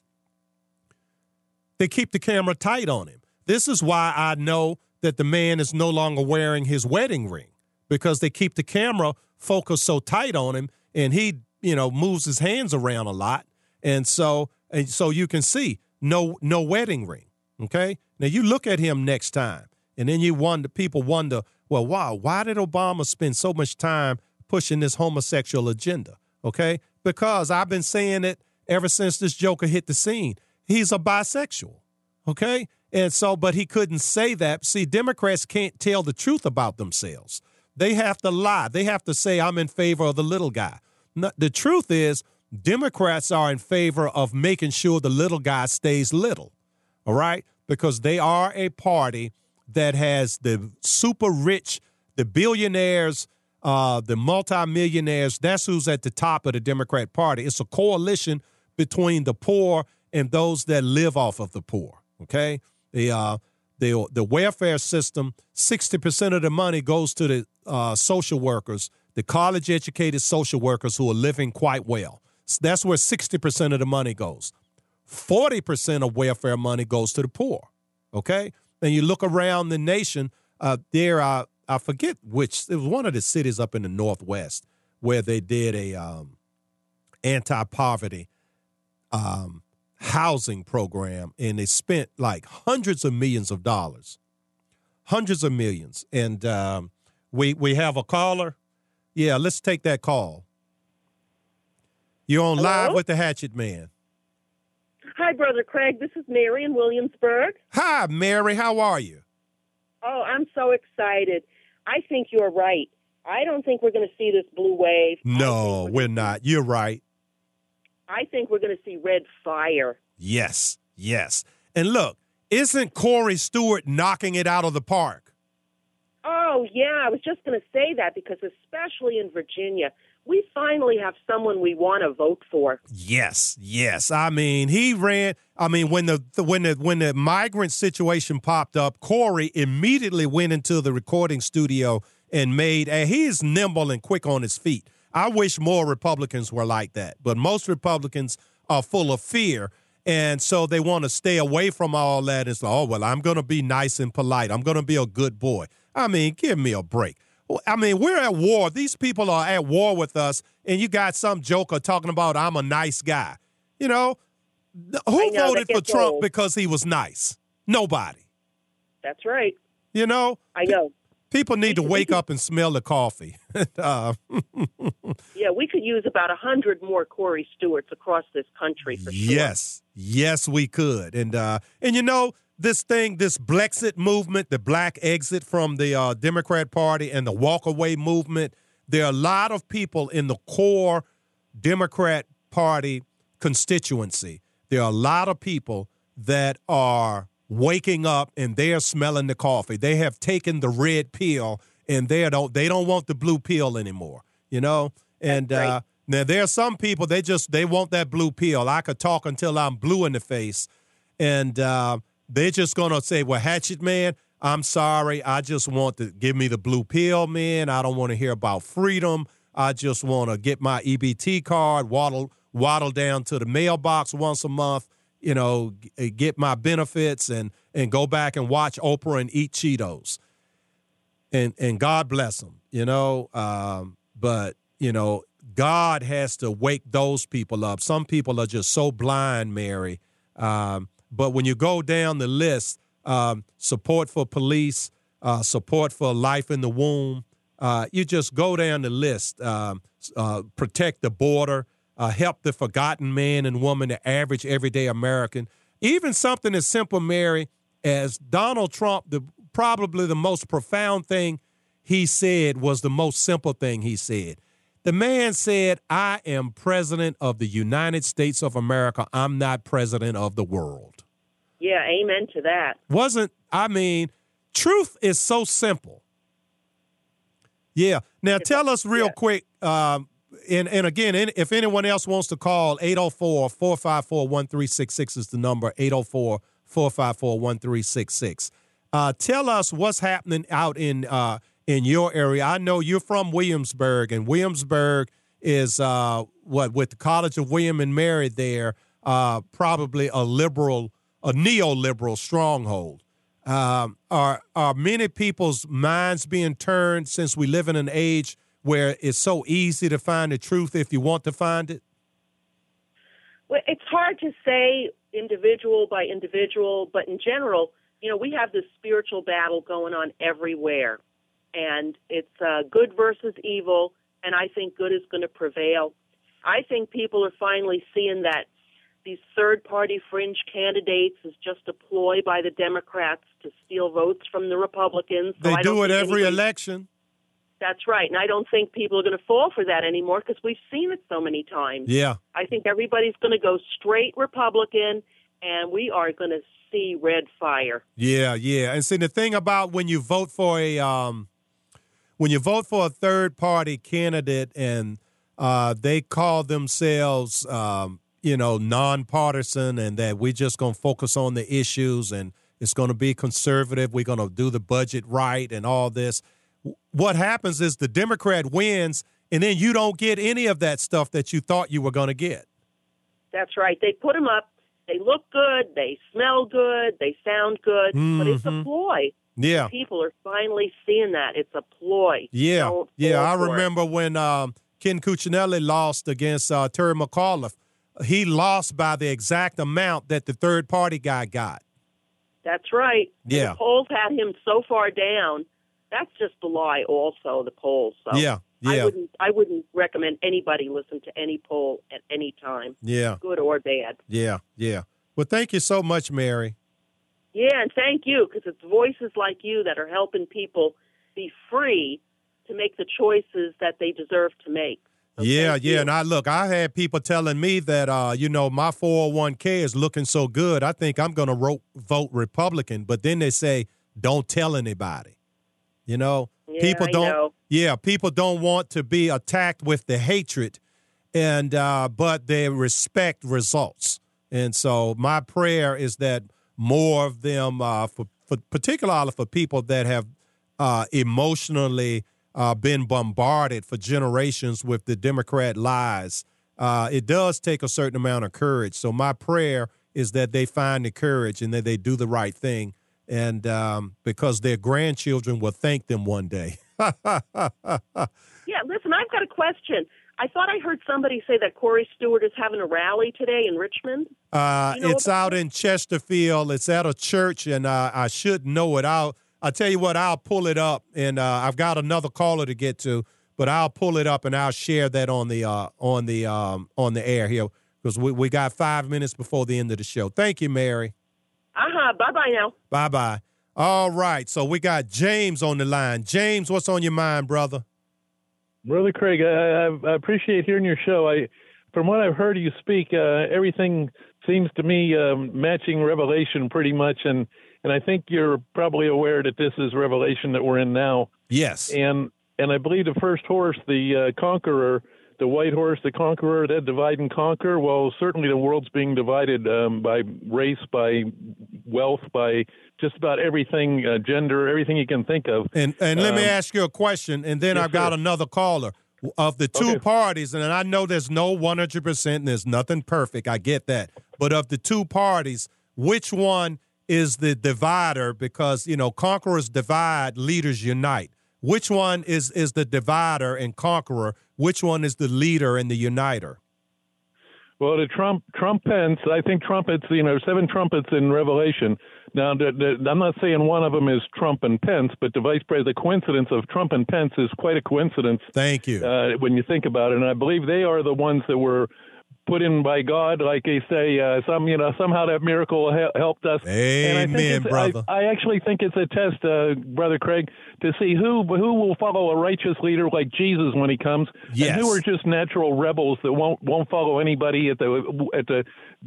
they keep the camera tight on him. This is why I know that the man is no longer wearing his wedding ring because they keep the camera focused so tight on him, and he you know moves his hands around a lot, and so and so you can see no no wedding ring. Okay, now you look at him next time, and then you wonder. People wonder, well, wow, why did Obama spend so much time pushing this homosexual agenda? Okay, because I've been saying it ever since this Joker hit the scene. He's a bisexual. Okay, and so, but he couldn't say that. See, Democrats can't tell the truth about themselves. They have to lie. They have to say, I'm in favor of the little guy. the truth is, Democrats are in favor of making sure the little guy stays little. All right because they are a party that has the super rich, the billionaires, uh, the multimillionaires. That's who's at the top of the Democrat Party. It's a coalition between the poor and those that live off of the poor. Okay, the uh, the the welfare system. Sixty percent of the money goes to the uh, social workers, the college educated social workers who are living quite well. So that's where sixty percent of the money goes. 40% of welfare money goes to the poor. Okay? And you look around the nation, uh, there are, I forget which, it was one of the cities up in the Northwest where they did a um, anti poverty um, housing program, and they spent like hundreds of millions of dollars, hundreds of millions. And um, we we have a caller. Yeah, let's take that call. You're on live with the Hatchet Man. Hi, Brother Craig. This is Mary in Williamsburg. Hi, Mary. How are you? Oh, I'm so excited. I think you're right. I don't think we're going to see this blue wave. No, we're not. You're right. I think we're going to see red fire. Yes, yes. And look, isn't Corey Stewart knocking it out of the park? Oh, yeah. I was just going to say that because, especially in Virginia, we finally have someone we want to vote for. Yes, yes. I mean, he ran. I mean, when the, the when the when the migrant situation popped up, Corey immediately went into the recording studio and made. And he's nimble and quick on his feet. I wish more Republicans were like that, but most Republicans are full of fear. And so they want to stay away from all that. It's like, oh, well, I'm going to be nice and polite. I'm going to be a good boy. I mean, give me a break. I mean, we're at war. These people are at war with us, and you got some joker talking about I'm a nice guy. You know, who know, voted for Trump old. because he was nice? Nobody. That's right. You know, I know. People need to wake up and smell the coffee. uh, Yeah, we could use about a hundred more Corey Stewarts across this country for sure. Yes, yes, we could, and uh, and you know this thing, this Blexit movement, the black exit from the uh, Democrat Party, and the walkaway movement. There are a lot of people in the core Democrat Party constituency. There are a lot of people that are waking up and they are smelling the coffee. They have taken the red pill and they don't they don't want the blue pill anymore. You know, and uh, now there are some people they just they want that blue pill. I could talk until I'm blue in the face, and uh, they're just gonna say, "Well, Hatchet Man, I'm sorry. I just want to give me the blue pill, man. I don't want to hear about freedom. I just want to get my EBT card, waddle waddle down to the mailbox once a month, you know, get my benefits, and and go back and watch Oprah and eat Cheetos." and and God bless them, you know. Um, but you know, God has to wake those people up. Some people are just so blind, Mary. Um, but when you go down the list, um, support for police, uh, support for life in the womb, uh, you just go down the list. Um, uh, protect the border, uh, help the forgotten man and woman, the average everyday American. Even something as simple, Mary, as Donald Trump, the probably the most profound thing he said was the most simple thing he said. The man said, I am president of the United States of America. I'm not president of the world. Yeah, amen to that. Wasn't, I mean, truth is so simple. Yeah. Now tell us real quick, um, and, and again, if anyone else wants to call, 804 454 1366 is the number, 804 454 1366. Uh, tell us what's happening out in uh, in your area. I know you're from Williamsburg, and Williamsburg is uh, what with the College of William and Mary there, uh, probably a liberal, a neoliberal stronghold. Um, are are many people's minds being turned since we live in an age where it's so easy to find the truth if you want to find it? Well, it's hard to say individual by individual, but in general, you know, we have this spiritual battle going on everywhere, and it's uh, good versus evil, and I think good is going to prevail. I think people are finally seeing that these third party fringe candidates is just a ploy by the Democrats to steal votes from the Republicans. They I don't it every election. That's right, and I don't think people are going to fall for that anymore because we've seen it so many times. Yeah. I think everybody's going to go straight Republican, and we are going to see red fire. Yeah, yeah. And see the thing about when you vote for a um when you vote for a third party candidate and uh they call themselves um, you know, nonpartisan and that we're just gonna focus on the issues and it's gonna be conservative, we're gonna do the budget right and all this. What happens is the Democrat wins and then you don't get any of that stuff that you thought you were gonna get. That's right. They put them up. They look good. They smell good. They sound good. But it's a Mhm. ploy. Yeah. People are finally seeing that. It's a ploy. Yeah, Don't yeah. I for it. remember when um, Ken Cuccinelli lost against uh, Terry McAuliffe. he lost by the exact amount that the third party guy got. That's right. Yeah. The polls had him so far down. That's just a lie. Also, the polls. So Yeah, I wouldn't. I wouldn't recommend anybody listen to any poll at any time, Yeah, good or bad. yeah, yeah. Well, thank you so much, Mary. Yeah, and thank you because it's voices like you that are helping people be free to make the choices that they deserve to make. yeah, yeah. And I look, I had people telling me that, uh, you know, my 401k is looking so good. I think I'm going to vote Republican. But then they say, don't tell anybody. You know, Yeah, people don't. know. Yeah, people don't want to be attacked with the hatred, and uh, but they respect results. And so my prayer is that more of them, uh, for, for particularly for people that have uh, emotionally uh, been bombarded for generations with the Democrat lies, uh, it does take a certain amount of courage. So my prayer is that they find the courage and that they do the right thing, and um, because their grandchildren will thank them one day. Yeah, listen, I've got a question. I thought I heard somebody say that Corey Stewart is having a rally today in Richmond. Uh, You know it's out in Chesterfield. It's at a church, and uh, I should know it. I'll I'll tell you what. I'll pull it up, and uh, I've got another caller to get to, but I'll pull it up and I'll share that on the uh, on the um, on the air here because we, we got five minutes before the end of the show. Thank you, Mary. Huh. Bye bye now. Bye bye. All right, so we got James on the line. James, what's on your mind, brother? Brother Craig, I, I, I appreciate hearing your show. I, from what I've heard you speak, uh, everything seems to me um, matching Revelation pretty much, and and I think you're probably aware that this is Revelation that we're in now. Yes. And and I believe the first horse, the uh, conqueror, the white horse, the conqueror, that divide and conquer. Well, certainly the world's being divided um, by race, by wealth, by just about everything, uh, gender, everything you can think of. And and let me Um, ask you a question, and then yes, I've got sir. another caller. Of the two Okay. parties, and I know there's no 100%, and there's nothing perfect. I get that. But of the two parties, which one is the divider? Because, you know, conquerors divide, leaders unite. Which one is, is the divider and conqueror? Which one is the leader and the uniter? Well, the Trump Trump Pence, I think trumpets. You know, seven trumpets in Revelation. Now, the, the, I'm not saying one of them is Trump and Pence, but the vice president, the coincidence of Trump and Pence is quite a coincidence. Thank you. Uh, when you think about it, and I believe they are the ones that were put in by God, like they say. Uh, some, you know, somehow that miracle hel- helped us. and I Amen, brother. I, I actually think it's a test, uh, brother Craig, to see who who will follow a righteous leader like Jesus when he comes, Yes. and who are just natural rebels that won't won't follow anybody at the at the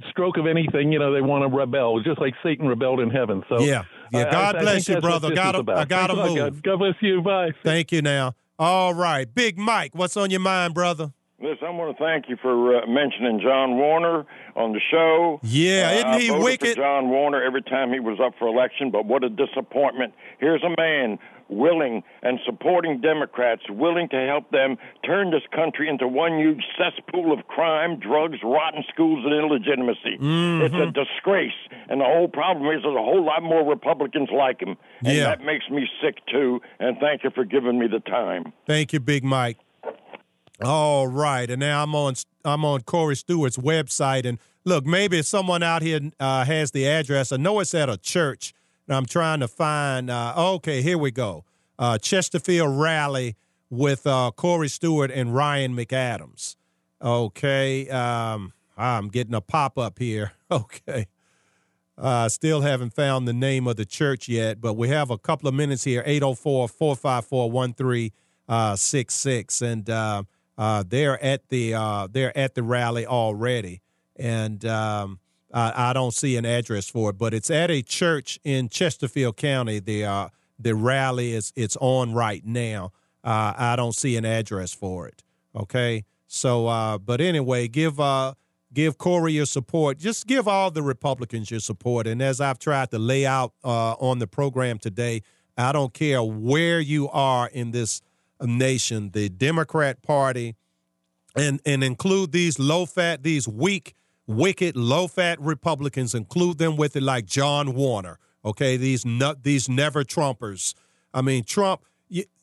stroke of anything. You know, they want to rebel, just like Satan rebelled in heaven. So Yeah. Yeah, God I- bless you, brother. Gotta- I a lot, move. God. God bless you. Bye. Thank you now. All right. Big Mike, what's on your mind, brother? Listen, I want to thank you for uh, mentioning John Warner on the show. Yeah, Uh, isn't I he voted wicked? For John Warner every time he was up for election, but what a disappointment. Here's a man willing and supporting Democrats, willing to help them turn this country into one huge cesspool of crime, drugs, rotten schools, and illegitimacy. Mm-hmm. It's a disgrace. And the whole problem is there's a whole lot more Republicans like him. And Yeah. that makes me sick, too. And thank you for giving me the time. Thank you, Big Mike. All right, and now I'm on I'm on Corey Stewart's website, and look, maybe someone out here uh, has the address. I know it's at a church, and I'm trying to find. Uh, okay, here we go. Uh, Chesterfield rally with uh, Corey Stewart and Ryan McAdams. Okay, um, I'm getting a pop up here. Okay. Uh, still haven't found the name of the church yet, but we have a couple of minutes here 804 454 1366. And uh, they're at the uh, they're at the rally already. And um, I, I don't see an address for it, but it's at a church in Chesterfield County. The uh, the rally is it's on right now. Uh, I don't see an address for it. Okay, so uh, but anyway, give uh, give Corey your support. Just give all the Republicans your support. And as I've tried to lay out uh, on the program today, I don't care where you are in this nation, the Democrat Party, and and include these low fat, these weak, wicked, low fat Republicans. Include them with it, like John Warner. Okay, these nut, these never Trumpers. I mean, Trump.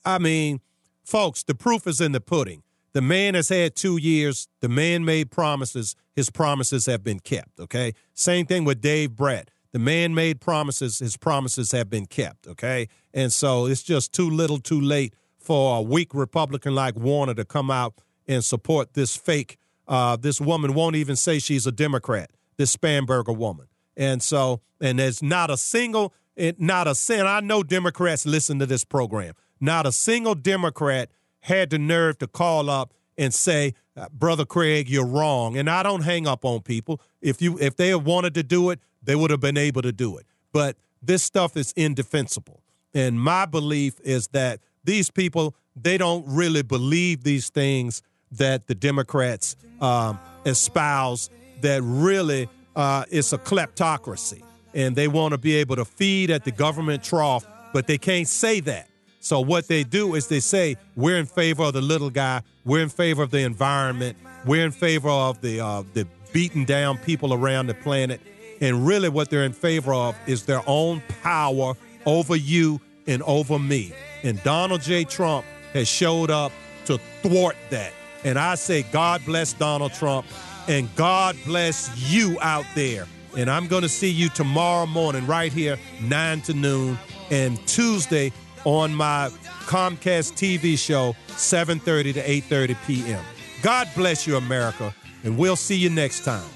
I mean, folks, the proof is in the pudding. The man has had two years. The man made promises. His promises have been kept. Okay. Same thing with Dave Brat. The man made promises. His promises have been kept. Okay. And so it's just too little, too late for a weak Republican like Warner to come out and support this fake. Uh, this woman won't even say she's a Democrat. This Spanberger woman. And so, and there's not a single, not a sin. I know Democrats listen to this program. Not a single Democrat had the nerve to call up and say, uh, "Brother Craig, you're wrong." And I don't hang up on people. If you if they had wanted to do it, they would have been able to do it. But this stuff is indefensible. And my belief is that these people they don't really believe these things that the Democrats um, espouse. That really uh, it's a kleptocracy, and they want to be able to feed at the government trough, but they can't say that. So what they do is they say we're in favor of the little guy, we're in favor of the environment, we're in favor of the uh, the beaten down people around the planet, and really what they're in favor of is their own power over you and over me. And Donald J. Trump has showed up to thwart that. And I say, God bless Donald Trump, and God bless you out there. And I'm going to see you tomorrow morning right here, 9 to noon, and Tuesday on my Comcast TV show, 7:30 to 8:30 p.m. God bless you, America, and we'll see you next time.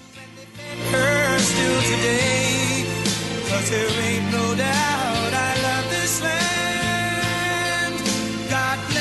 Her still today, 'cause there ain't no doubt got